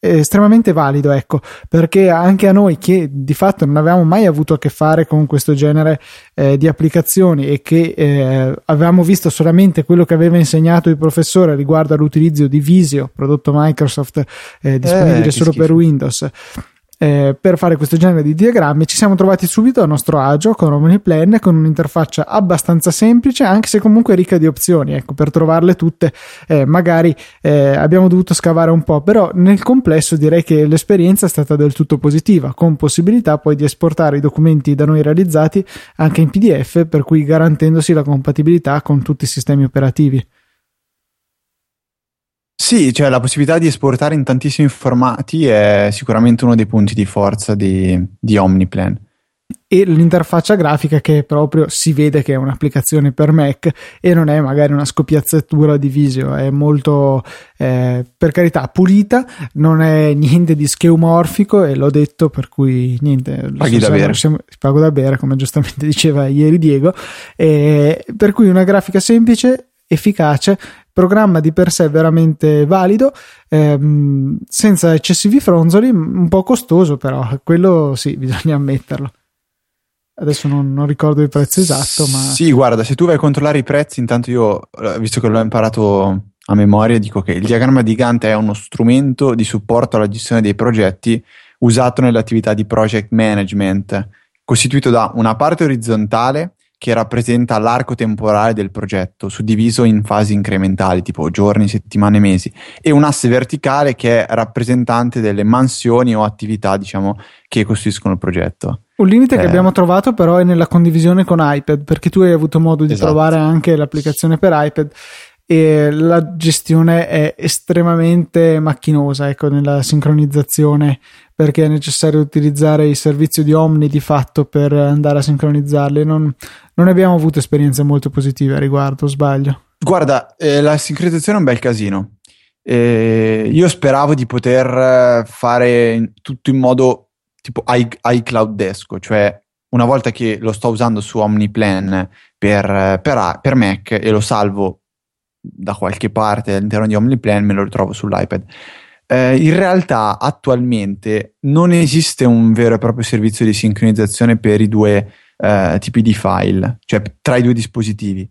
estremamente valido, ecco, perché anche a noi che di fatto non avevamo mai avuto a che fare con questo genere eh, di applicazioni e che eh, avevamo visto solamente quello che aveva insegnato il professore riguardo all'utilizzo di Visio, prodotto Microsoft eh, disponibile solo schifo. per Windows eh, per fare questo genere di diagrammi ci siamo trovati subito a nostro agio con OmniPlan con un'interfaccia abbastanza semplice anche se comunque ricca di opzioni ecco per trovarle tutte eh, magari eh, abbiamo dovuto scavare un po' però nel complesso direi che l'esperienza è stata del tutto positiva con possibilità poi di esportare i documenti da noi realizzati anche in PDF per cui garantendosi la compatibilità con tutti i sistemi operativi sì, cioè la possibilità di esportare in tantissimi formati è sicuramente uno dei punti di forza di, di Omniplan. E l'interfaccia grafica che proprio si vede che è un'applicazione per Mac e non è magari una scopiazzatura di Visio, è molto, eh, per carità, pulita, non è niente di scheomorfico e l'ho detto, per cui niente, paghi da bere. Siamo, pago da bere, come giustamente diceva ieri Diego, per cui una grafica semplice efficace, programma di per sé veramente valido, ehm, senza eccessivi fronzoli, un po' costoso però, quello sì, bisogna ammetterlo. Adesso non, non, ricordo il prezzo esatto, ma... Sì, guarda, se tu vai a controllare i prezzi, intanto io, eh, visto che l'ho imparato a memoria, dico che il diagramma di Gantt è uno strumento di supporto alla gestione dei progetti usato nelle attività di project management, costituito da una parte orizzontale che rappresenta l'arco temporale del progetto, suddiviso in fasi incrementali, tipo giorni, settimane, mesi, e un asse verticale che è rappresentante delle mansioni o attività, diciamo, che costituiscono il progetto. Un limite eh. che abbiamo trovato però è nella condivisione con iPad, perché tu hai avuto modo di esatto. trovare anche l'applicazione per iPad e la gestione è estremamente macchinosa, ecco, nella sincronizzazione perché è necessario utilizzare il servizio di Omni di fatto per andare a sincronizzarli. Non, non abbiamo avuto esperienze molto positive a riguardo, sbaglio. Guarda, eh, la sincronizzazione è un bel casino. Eh, io speravo di poter fare tutto in modo tipo iCloud desco, cioè una volta che lo sto usando su OmniPlan per, per, per Mac e lo salvo da qualche parte all'interno di OmniPlan, me lo ritrovo sull'iPad. Eh, in realtà attualmente non esiste un vero e proprio servizio di sincronizzazione per i due eh, tipi di file, cioè tra i due dispositivi.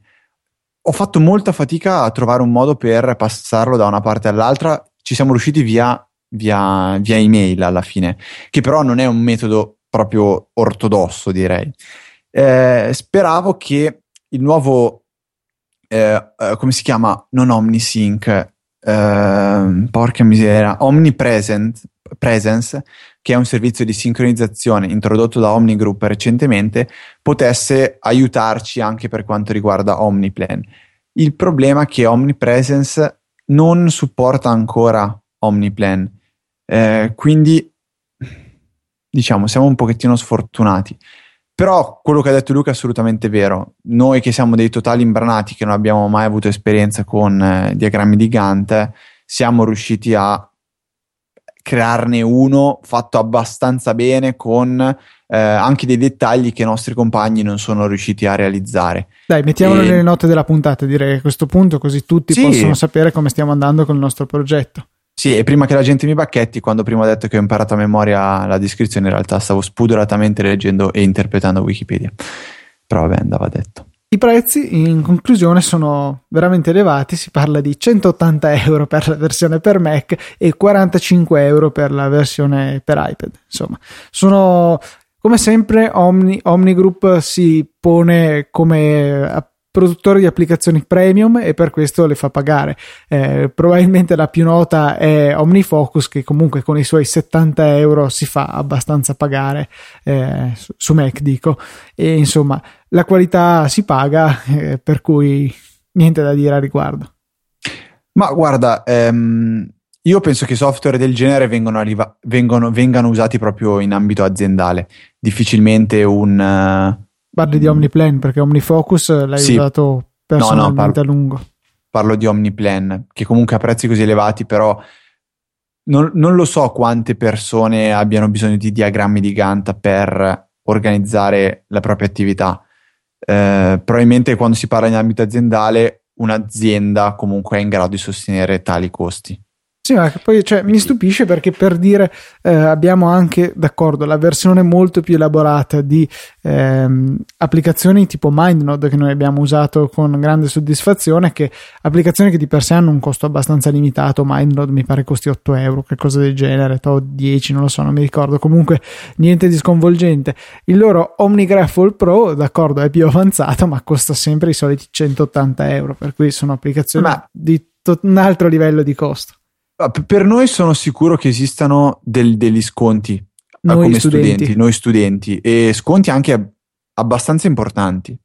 Ho fatto molta fatica a trovare un modo per passarlo da una parte all'altra, ci siamo riusciti via, via, via email alla fine, che però non è un metodo proprio ortodosso, direi. Eh, speravo che il nuovo, eh, eh come si chiama? Non OmniSync, Ehm, porca miseria, Omnipresence, Presence, che è un servizio di sincronizzazione introdotto da OmniGroup recentemente, potesse aiutarci anche per quanto riguarda OmniPlan. Il problema è che Omnipresence non supporta ancora OmniPlan, eh, quindi diciamo siamo un pochettino sfortunati. Però quello che ha detto Luca è assolutamente vero. Noi che siamo dei totali imbranati, che non abbiamo mai avuto esperienza con eh, diagrammi di Gantt, siamo riusciti a crearne uno fatto abbastanza bene con eh, anche dei dettagli che i nostri compagni non sono riusciti a realizzare. Dai, mettiamolo e... nelle note della puntata, direi a questo punto, così tutti sì. possono sapere come stiamo andando con il nostro progetto. Sì, e prima che la gente mi bacchetti, quando prima ho detto che ho imparato a memoria la descrizione, in realtà stavo spudoratamente leggendo e interpretando Wikipedia. Però vabbè, andava detto. I prezzi in conclusione sono veramente elevati, si parla di 180 euro per la versione per Mac e 45 euro per la versione per iPad. Insomma, sono come sempre Omni, Omni Group si pone come produttore di applicazioni premium e per questo le fa pagare. Eh, probabilmente la più nota è OmniFocus che comunque con i suoi 70 euro si fa abbastanza pagare eh, su Mac dico e insomma la qualità si paga eh, per cui niente da dire a riguardo. Ma guarda, ehm, io penso che software del genere vengono arriva- vengono, vengano usati proprio in ambito aziendale. Difficilmente un, uh, Parli di OmniPlan perché OmniFocus l'hai sì. usato personalmente no, no, parlo, a lungo. Parlo di OmniPlan, che comunque a prezzi così elevati, però non, non, lo so quante persone abbiano bisogno di diagrammi di Gantt per organizzare la propria attività. Eh, probabilmente quando si parla in ambito aziendale, un'azienda comunque è in grado di sostenere tali costi. Sì, ma poi cioè, mi stupisce perché per dire eh, abbiamo anche, d'accordo, la versione molto più elaborata di ehm, applicazioni tipo MindNode che noi abbiamo usato con grande soddisfazione, che applicazioni che di per sé hanno un costo abbastanza limitato, MindNode mi pare costi 8 euro, qualcosa del genere, o 10, non lo so, non mi ricordo, comunque niente di sconvolgente. Il loro OmniGraphol Pro, d'accordo, è più avanzato, ma costa sempre i soliti 180 euro, per cui sono applicazioni ma... di to- un altro livello di costo. Ah, per noi sono sicuro che esistano del, degli sconti noi come studenti. studenti. noi studenti, e sconti anche abbastanza importanti.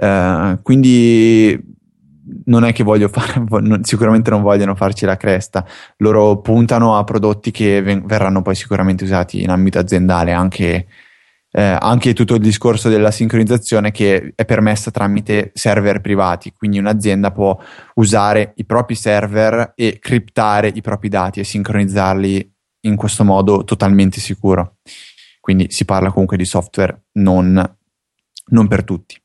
Uh, quindi non è che voglio fare, sicuramente non vogliono farci la cresta, loro puntano a prodotti che verranno poi sicuramente usati in ambito aziendale, anche eh, anche tutto il discorso della sincronizzazione che è permessa tramite server privati, quindi un'azienda può usare i propri server e criptare i propri dati e sincronizzarli in questo modo totalmente sicuro. Quindi si parla comunque di software non, non per tutti.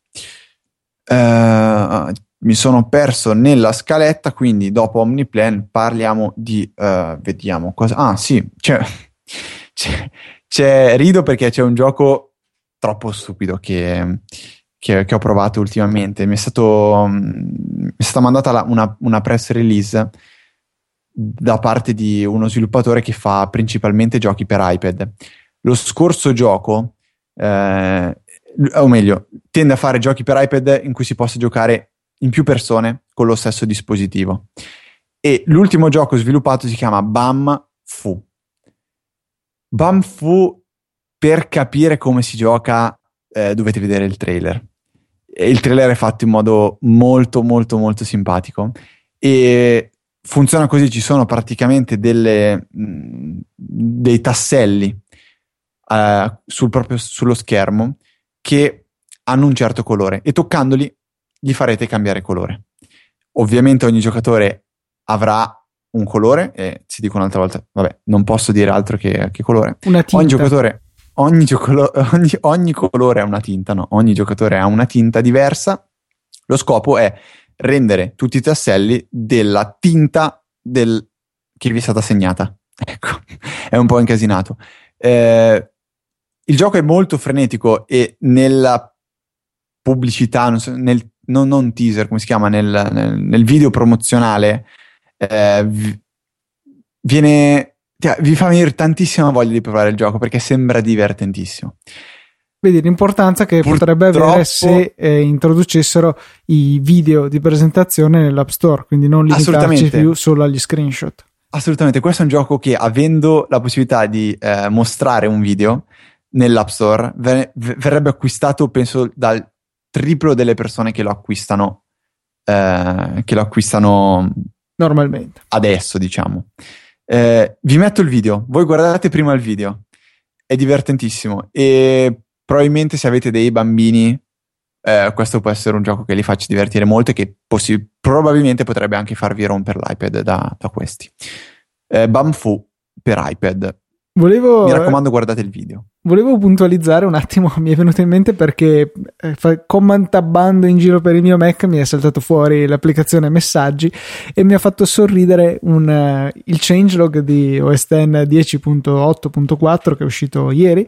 Uh, mi sono perso nella scaletta, quindi dopo OmniPlan parliamo di... Uh, vediamo cosa... Ah sì, c'è, c'è, c'è, rido perché c'è un gioco troppo stupido che, che, che ho provato ultimamente. Mi è, stato, mi è stata mandata la, una, una press release da parte di uno sviluppatore che fa principalmente giochi per iPad. Lo scorso gioco, eh, o meglio, tende a fare giochi per iPad in cui si possa giocare in più persone con lo stesso dispositivo. E l'ultimo gioco sviluppato si chiama Bam Fu. Banfu, per capire come si gioca, eh, dovete vedere il trailer. Il trailer è fatto in modo molto, molto, molto simpatico e funziona così: ci sono praticamente delle, mh, mm, dei tasselli uh, sul proprio, sullo schermo che hanno un certo colore e toccandoli gli farete cambiare colore. Ovviamente ogni giocatore avrà un colore e si dico un'altra volta, vabbè, non posso dire altro che, che colore. Una tinta. Ogni giocatore ogni, giocolo- ogni, ogni colore ha una tinta, no? Ogni giocatore ha una tinta diversa. Lo scopo è rendere tutti i tasselli della tinta del... che vi è stata assegnata. Ecco, è un po' incasinato. Eh, il gioco è molto frenetico e nella pubblicità, non, so, nel, non, non teaser, come si chiama, nel, nel, nel video promozionale, eh, viene, vi fa venire tantissima voglia di provare il gioco perché sembra divertentissimo. Vedi l'importanza che Purtroppo, potrebbe avere se eh, introducessero i video di presentazione nell'App Store, quindi non limitarci più solo agli screenshot. Assolutamente, questo è un gioco che avendo la possibilità di eh, mostrare un video nell'App Store ver- verrebbe acquistato penso dal triplo delle persone che lo acquistano eh, che lo acquistano normalmente. Adesso diciamo. Eh, vi metto il video. Voi guardate prima il video. È divertentissimo. E probabilmente se avete dei bambini eh, questo può essere un gioco che li faccia divertire molto e che possi- probabilmente potrebbe anche farvi rompere l'iPad da, da questi. Eh, Bamfu per iPad. Volevo, mi raccomando guardate il video Volevo puntualizzare un attimo, mi è venuto in mente perché eh, command in giro per il mio Mac mi è saltato fuori l'applicazione messaggi e mi ha fatto sorridere un, uh, il changelog di OS X 10.8.4 che è uscito ieri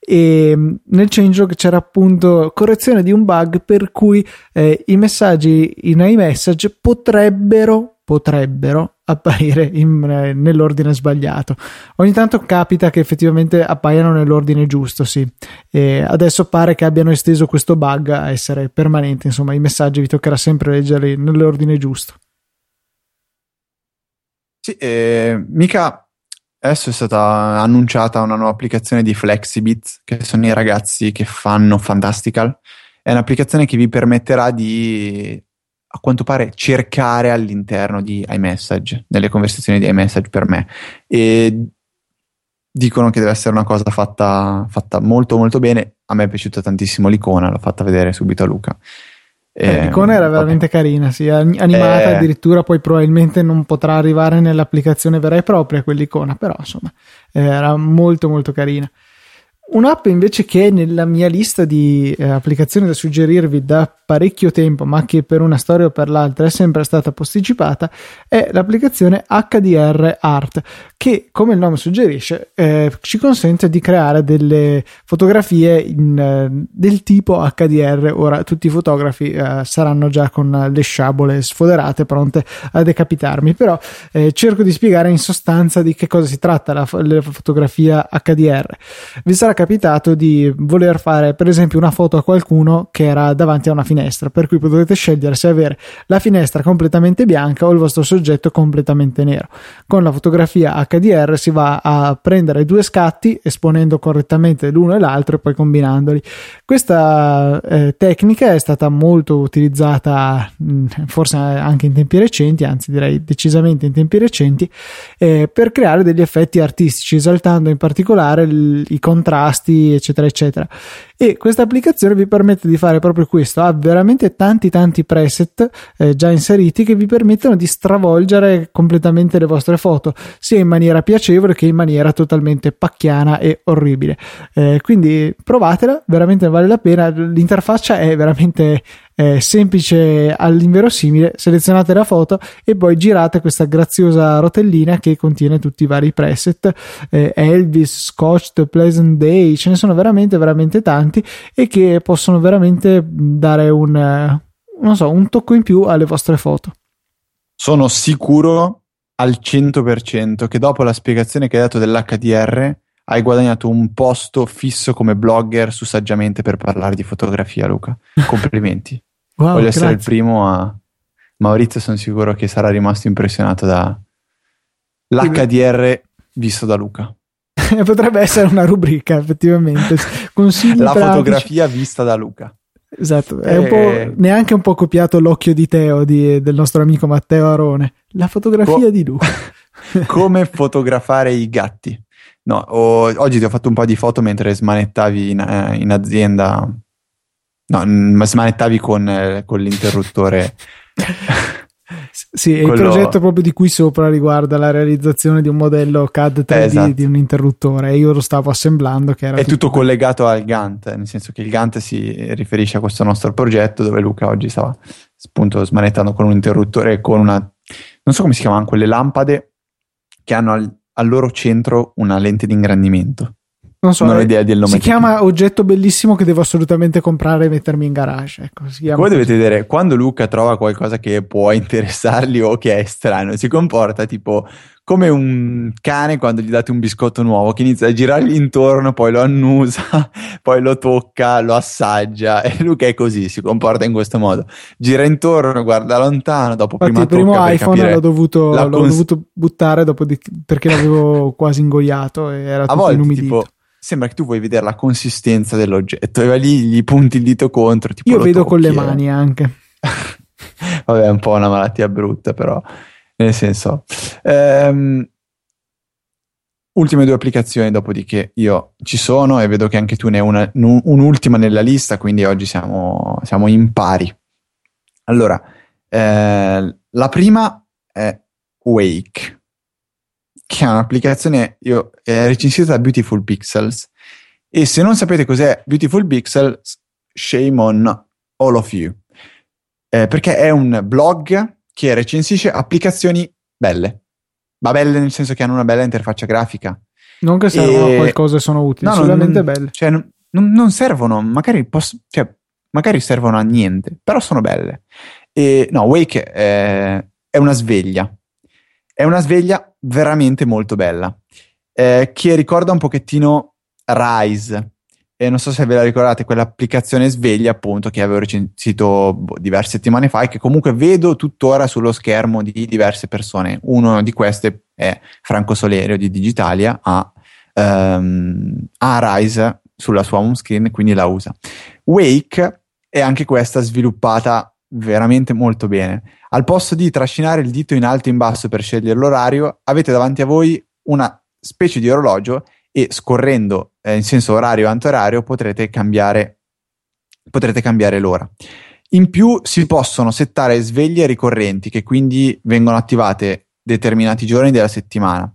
e mm, nel changelog c'era appunto correzione di un bug per cui eh, i messaggi in iMessage potrebbero potrebbero apparire in, eh, nell'ordine sbagliato. Ogni tanto capita che effettivamente appaiano nell'ordine giusto, sì. E adesso pare che abbiano esteso questo bug a essere permanente, insomma, i messaggi vi toccherà sempre leggerli nell'ordine giusto. Sì, eh, mica adesso è stata annunciata una nuova applicazione di Flexibit, che sono i ragazzi che fanno Fantastical. È un'applicazione che vi permetterà di a quanto pare cercare all'interno di iMessage, nelle conversazioni di iMessage per me. E dicono che deve essere una cosa fatta, fatta molto molto bene. A me è piaciuta tantissimo l'icona, l'ho fatta vedere subito a Luca. Eh, l'icona era veramente vabbè. carina, sì, animata eh, addirittura, poi probabilmente non potrà arrivare nell'applicazione vera e propria quell'icona, però insomma era molto molto carina. Un'app invece che è nella mia lista di eh, applicazioni da suggerirvi da parecchio tempo, ma che per una storia o per l'altra è sempre stata posticipata, è l'applicazione HDR Art, che come il nome suggerisce eh, ci consente di creare delle fotografie in, eh, del tipo HDR. Ora tutti i fotografi eh, saranno già con le sciabole sfoderate, pronte a decapitarmi, però eh, cerco di spiegare in sostanza di che cosa si tratta la, la fotografia HDR. Vi sarà capitato di voler fare per esempio una foto a qualcuno che era davanti a una finestra, per cui potete scegliere se avere la finestra completamente bianca o il vostro soggetto completamente nero. Con la fotografia HDR si va a prendere due scatti esponendo correttamente l'uno e l'altro e poi combinandoli. Questa eh, tecnica è stata molto utilizzata mh, mm, forse anche in tempi recenti, anzi direi decisamente in tempi recenti, eh, per creare degli effetti artistici, esaltando in particolare l- i contrasti tasti, eccetera, eccetera. E questa applicazione vi permette di fare proprio questo. Ha veramente tanti, tanti preset eh, già inseriti che vi permettono di stravolgere completamente le vostre foto, sia in maniera piacevole che in maniera totalmente pacchiana e orribile. Eh, quindi provatela, veramente vale la pena. L'interfaccia è veramente eh, semplice all'inverosimile, selezionate la foto e poi girate questa graziosa rotellina che contiene tutti i vari preset, eh, Elvis, Scotch, The Pleasant Day, ce ne sono veramente veramente tanti e che possono veramente dare un, eh, non so, un tocco in più alle vostre foto. Sono sicuro al 100% che dopo la spiegazione che hai dato dell'HDR hai guadagnato un posto fisso come blogger su Saggiamente per parlare di fotografia, Luca. Complimenti. Wow, Voglio grazie. essere il primo a. Maurizio, sono sicuro che sarà rimasto impressionato da l'HDR visto da Luca. Potrebbe essere una rubrica, effettivamente. Consigli La pratici. fotografia vista da Luca. Esatto, è un po', neanche un po' copiato l'occhio di Teo di, del nostro amico Matteo Arone. La fotografia Co- di Luca. Come fotografare i gatti. No, ho, oggi ti ho fatto un po' di foto mentre smanettavi in, eh, in azienda No, ma smanettavi con, eh, con l'interruttore. Sì, Quello... il progetto proprio di cui sopra riguarda la realizzazione di un modello CAD 3D esatto. di un interruttore e io lo stavo assemblando. Che era È tutto collegato al Gantt, nel senso che il Gantt si riferisce a questo nostro progetto dove Luca oggi stava appunto smanettando con un interruttore con una... non so come si chiamano quelle lampade che hanno al, al loro centro una lente di ingrandimento. Non so, non ho idea del nome. Si chiama oggetto bellissimo che devo assolutamente comprare e mettermi in garage. Ecco, Voi dovete vedere, quando Luca trova qualcosa che può interessargli o che è strano, si comporta tipo come un cane quando gli date un biscotto nuovo che inizia a girargli intorno, poi lo annusa, poi lo tocca, lo assaggia e Luca è così, si comporta in questo modo. Gira intorno, guarda lontano, dopo Infatti prima il primo iPhone l'ho dovuto, l'ho cons- dovuto buttare di, perché l'avevo quasi ingoiato e era a tutto volte, inumidito. Tipo, sembra che tu vuoi vedere la consistenza dell'oggetto e vai lì gli punti il dito contro. Io vedo tocchi, con le mani anche. Vabbè, è un po' una malattia brutta, però nel senso. Ehm, ultime due applicazioni, dopodiché io ci sono e vedo che anche tu ne hai una, un'ultima nella lista, quindi oggi siamo, siamo in pari. Allora, eh, la prima è Wake che è un'applicazione io, è recensita da Beautiful Pixels. E se non sapete cos'è Beautiful Pixels, shame on all of you. Eh, perché è un blog che recensisce applicazioni belle. Ma belle nel senso che hanno una bella interfaccia grafica. Non che servono e... a qualcosa e sono utili, no, solamente non, belle. Cioè, non, non servono, magari, posso, cioè, magari servono a niente, però sono belle. E no, Wake è, è una sveglia. È una sveglia veramente molto bella, eh, che ricorda un pochettino Rise. E non so se ve la ricordate, quell'applicazione sveglia appunto che avevo recensito boh, diverse settimane fa e che comunque vedo tuttora sullo schermo di diverse persone. Uno di queste è Franco Solerio di Digitalia, ha, um, ha Rise sulla sua home screen, quindi la usa. Wake è anche questa sviluppata veramente molto bene. Al posto di trascinare il dito in alto e in basso per scegliere l'orario, avete davanti a voi una specie di orologio e scorrendo eh, in senso orario antiorario potrete cambiare, potrete cambiare l'ora. In più si possono settare sveglie ricorrenti che quindi vengono attivate determinati giorni della settimana.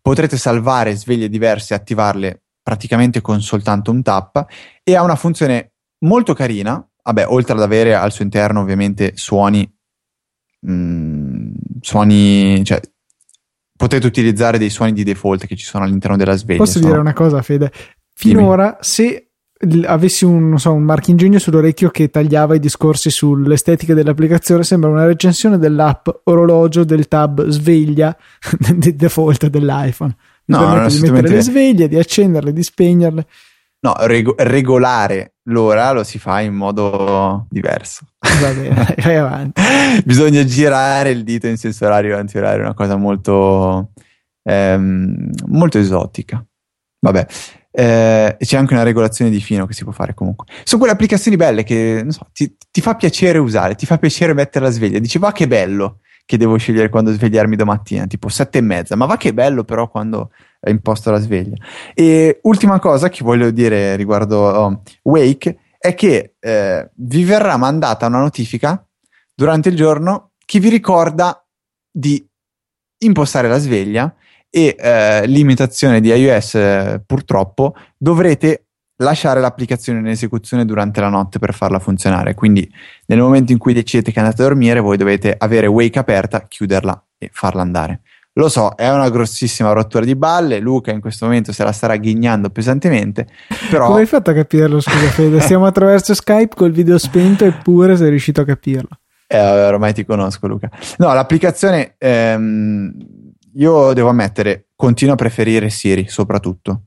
Potrete salvare sveglie diverse e attivarle praticamente con soltanto un tap e ha una funzione molto carina vabbè, oltre ad avere al suo interno ovviamente suoni, mh, mm, suoni, cioè potete utilizzare dei suoni di default che ci sono all'interno della sveglia. Posso sono... dire una cosa, Fede? Finora, Dimmi. se avessi un, so, un marchingegno sull'orecchio che tagliava i discorsi sull'estetica dell'applicazione, sembra una recensione dell'app orologio del tab sveglia di default dell'iPhone. Mi no, permette di mettere le sveglie, di accenderle, di spegnerle. No, rego- regolare l'ora lo si fa in modo diverso. Va bene, vai avanti. Bisogna girare il dito in senso orario e antiorario, è una cosa molto, ehm, molto esotica. Vabbè, eh, c'è anche una regolazione di fino che si può fare comunque. Sono quelle applicazioni belle che so, ti, ti, fa piacere usare, ti fa piacere mettere la sveglia. Dici, va che bello che devo scegliere quando svegliarmi domattina, tipo sette e mezza, ma va che bello però quando imposto la sveglia. E ultima cosa che voglio dire riguardo oh, Wake è che eh, vi verrà mandata una notifica durante il giorno che vi ricorda di impostare la sveglia e eh, limitazione di iOS eh, purtroppo dovrete lasciare l'applicazione in esecuzione durante la notte per farla funzionare. Quindi nel momento in cui decidete che andate a dormire, voi dovete avere Wake aperta, chiuderla e farla andare. Lo so, è una grossissima rottura di balle. Luca in questo momento se la starà ghignando pesantemente. Però... Come hai fatto a capirlo? Scusa, Fede. Siamo attraverso Skype col video spento, eppure sei riuscito a capirlo. Eh, ormai ti conosco, Luca. No, l'applicazione, ehm, io devo ammettere, continuo a preferire Siri soprattutto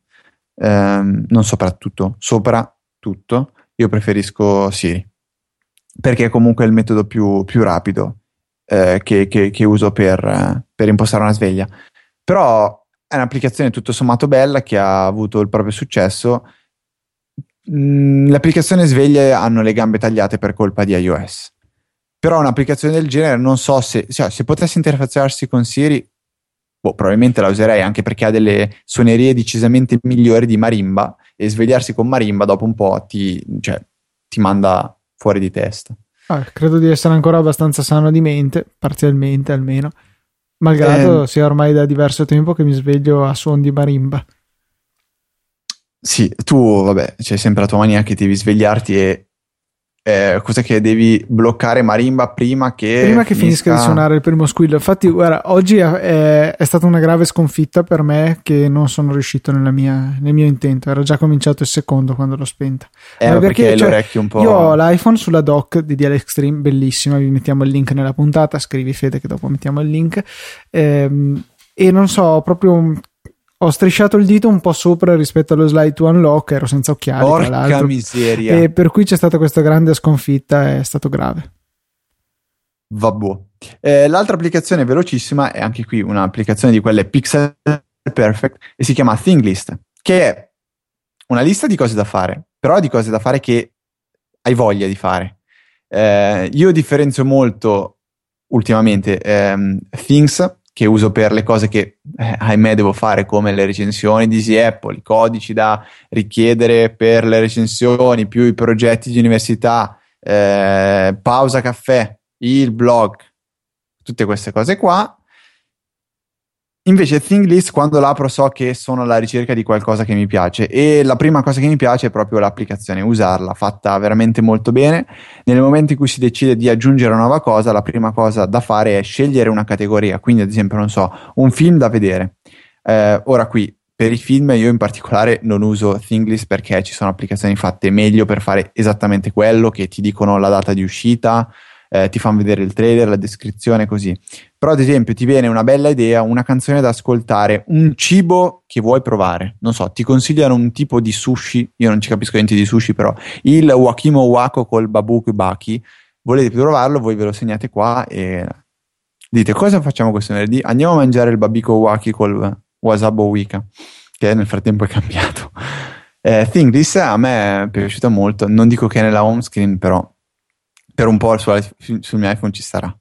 ehm, non soprattutto, soprattutto, io preferisco Siri, perché è comunque il metodo più, più rapido eh, che, che, che, uso per, per impostare una sveglia. Però è un'applicazione tutto sommato bella che ha avuto il proprio successo. Mm, le applicazioni sveglie hanno le gambe tagliate per colpa di iOS. Però un'applicazione del genere non so se, cioè, se potesse interfacciarsi con Siri, boh, probabilmente la userei anche perché ha delle suonerie decisamente migliori di marimba e svegliarsi con marimba dopo un po' ti, cioè, ti manda fuori di testa. Ah, credo di essere ancora abbastanza sano di mente, parzialmente almeno, malgrado eh, sia ormai da diverso tempo che mi sveglio a suon di marimba. Sì, tu, vabbè, c'è sempre la tua mania che devi svegliarti e eh, cos'è che devi bloccare marimba prima che prima che finisca, finisca di suonare il primo squillo. Infatti guarda oggi è, è, stata una grave sconfitta per me che non sono riuscito mia, nel mio intento. Era già cominciato il secondo quando l'ho spenta. Eh, perché, perché cioè, l'orecchio un po' io ho l'iPhone sulla dock di DL Extreme bellissima vi mettiamo il link nella puntata scrivi Fede che dopo mettiamo il link. Ehm, e non so proprio ho strisciato il dito un po' sopra rispetto allo slide to unlock, ero senza occhiali. Porca miseria. E per cui c'è stata questa grande sconfitta, è stato grave. Vabbè. Eh, l'altra applicazione velocissima è anche qui un'applicazione di quelle Pixel Perfect e si chiama ThingList, che è una lista di cose da fare, però di cose da fare che hai voglia di fare. Eh, io differenzio molto ultimamente ehm, Things che uso per le cose che eh, ahimè devo fare come le recensioni di Easy Apple, i codici da richiedere per le recensioni, più i progetti di università, eh, pausa caffè, il blog, tutte queste cose qua Invece ThingList quando l'apro so che sono alla ricerca di qualcosa che mi piace e la prima cosa che mi piace è proprio l'applicazione, usarla, fatta veramente molto bene. Nel momento in cui si decide di aggiungere una nuova cosa, la prima cosa da fare è scegliere una categoria, quindi ad esempio, non so, un film da vedere. Eh, ora qui, per i film io in particolare non uso ThingList perché ci sono applicazioni fatte meglio per fare esattamente quello, che ti dicono la data di uscita, eh, ti fanno vedere il trailer, la descrizione, così. Però, ad esempio, ti viene una bella idea, una canzone da ascoltare, un cibo che vuoi provare. Non so, ti consigliano un tipo di sushi, io non ci capisco niente di sushi, però il Wakimo Wako col Babuku Baki. Volete provarlo? Voi ve lo segnate qua e dite cosa facciamo questo venerdì? Andiamo a mangiare il Babiko Waki col Wasabo Wika, che nel frattempo è cambiato. Eh, This a me è piaciuta molto, non dico che è nella home screen, però per un po' sul, sul mio iPhone ci starà.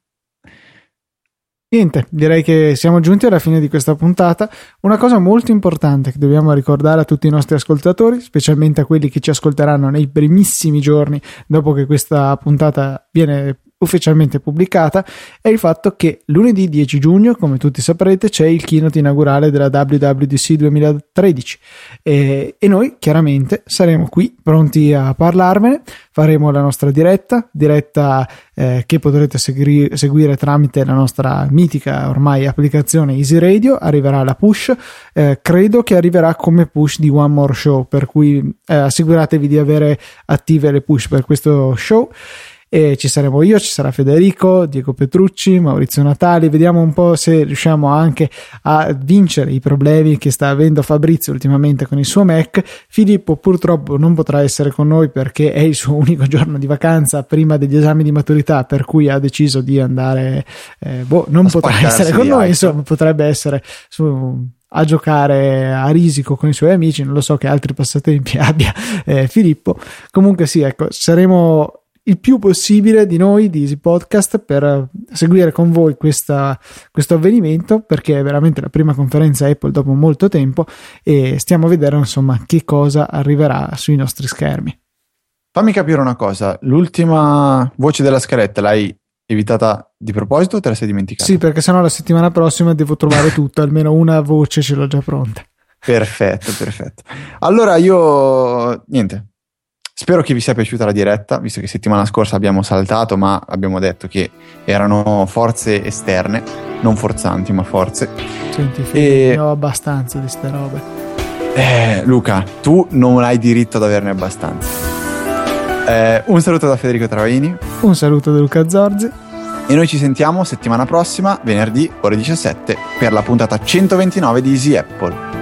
Niente, direi che siamo giunti alla fine di questa puntata. Una cosa molto importante che dobbiamo ricordare a tutti i nostri ascoltatori, specialmente a quelli che ci ascolteranno nei primissimi giorni dopo che questa puntata viene ufficialmente pubblicata è il fatto che lunedì 10 giugno, come tutti saprete, c'è il keynote inaugurale della WWDC 2013 e, e noi chiaramente saremo qui pronti a parlarvene, faremo la nostra diretta, diretta eh, che potrete segui- seguire tramite la nostra mitica ormai applicazione Easy Radio, arriverà la push, eh, credo che arriverà come push di One More Show, per cui eh, assicuratevi di avere attive le push per questo show e ci saremo io, ci sarà Federico, Diego Petrucci, Maurizio Natali, vediamo un po' se riusciamo anche a vincere i problemi che sta avendo Fabrizio ultimamente con il suo Mac. Filippo purtroppo non potrà essere con noi perché è il suo unico giorno di vacanza prima degli esami di maturità, per cui ha deciso di andare, eh, boh, non potrà essere con noi, insomma, potrebbe essere su a giocare a risico con i suoi amici, non lo so che altri passatempi abbia eh, Filippo. Comunque sì, ecco, saremo il più possibile di noi di Easy Podcast per seguire con voi questa, questo avvenimento perché è veramente la prima conferenza Apple dopo molto tempo e stiamo a vedere insomma che cosa arriverà sui nostri schermi. Fammi capire una cosa, l'ultima voce della scaletta l'hai evitata di proposito o te la sei dimenticata? Sì, perché sennò la settimana prossima devo trovare tutto, almeno una voce ce l'ho già pronta. Perfetto, perfetto. Allora io niente, Spero che vi sia piaciuta la diretta, visto che settimana scorsa abbiamo saltato, ma abbiamo detto che erano forze esterne, non forzanti, ma forze. Senti, e... ne ho abbastanza di ste robe. Eh, Luca, tu non hai diritto ad averne abbastanza. Eh, un saluto da Federico Travaini. Un saluto da Luca Zorzi. E noi ci sentiamo settimana prossima, venerdì, ore 17, per la puntata 129 di Easy Apple.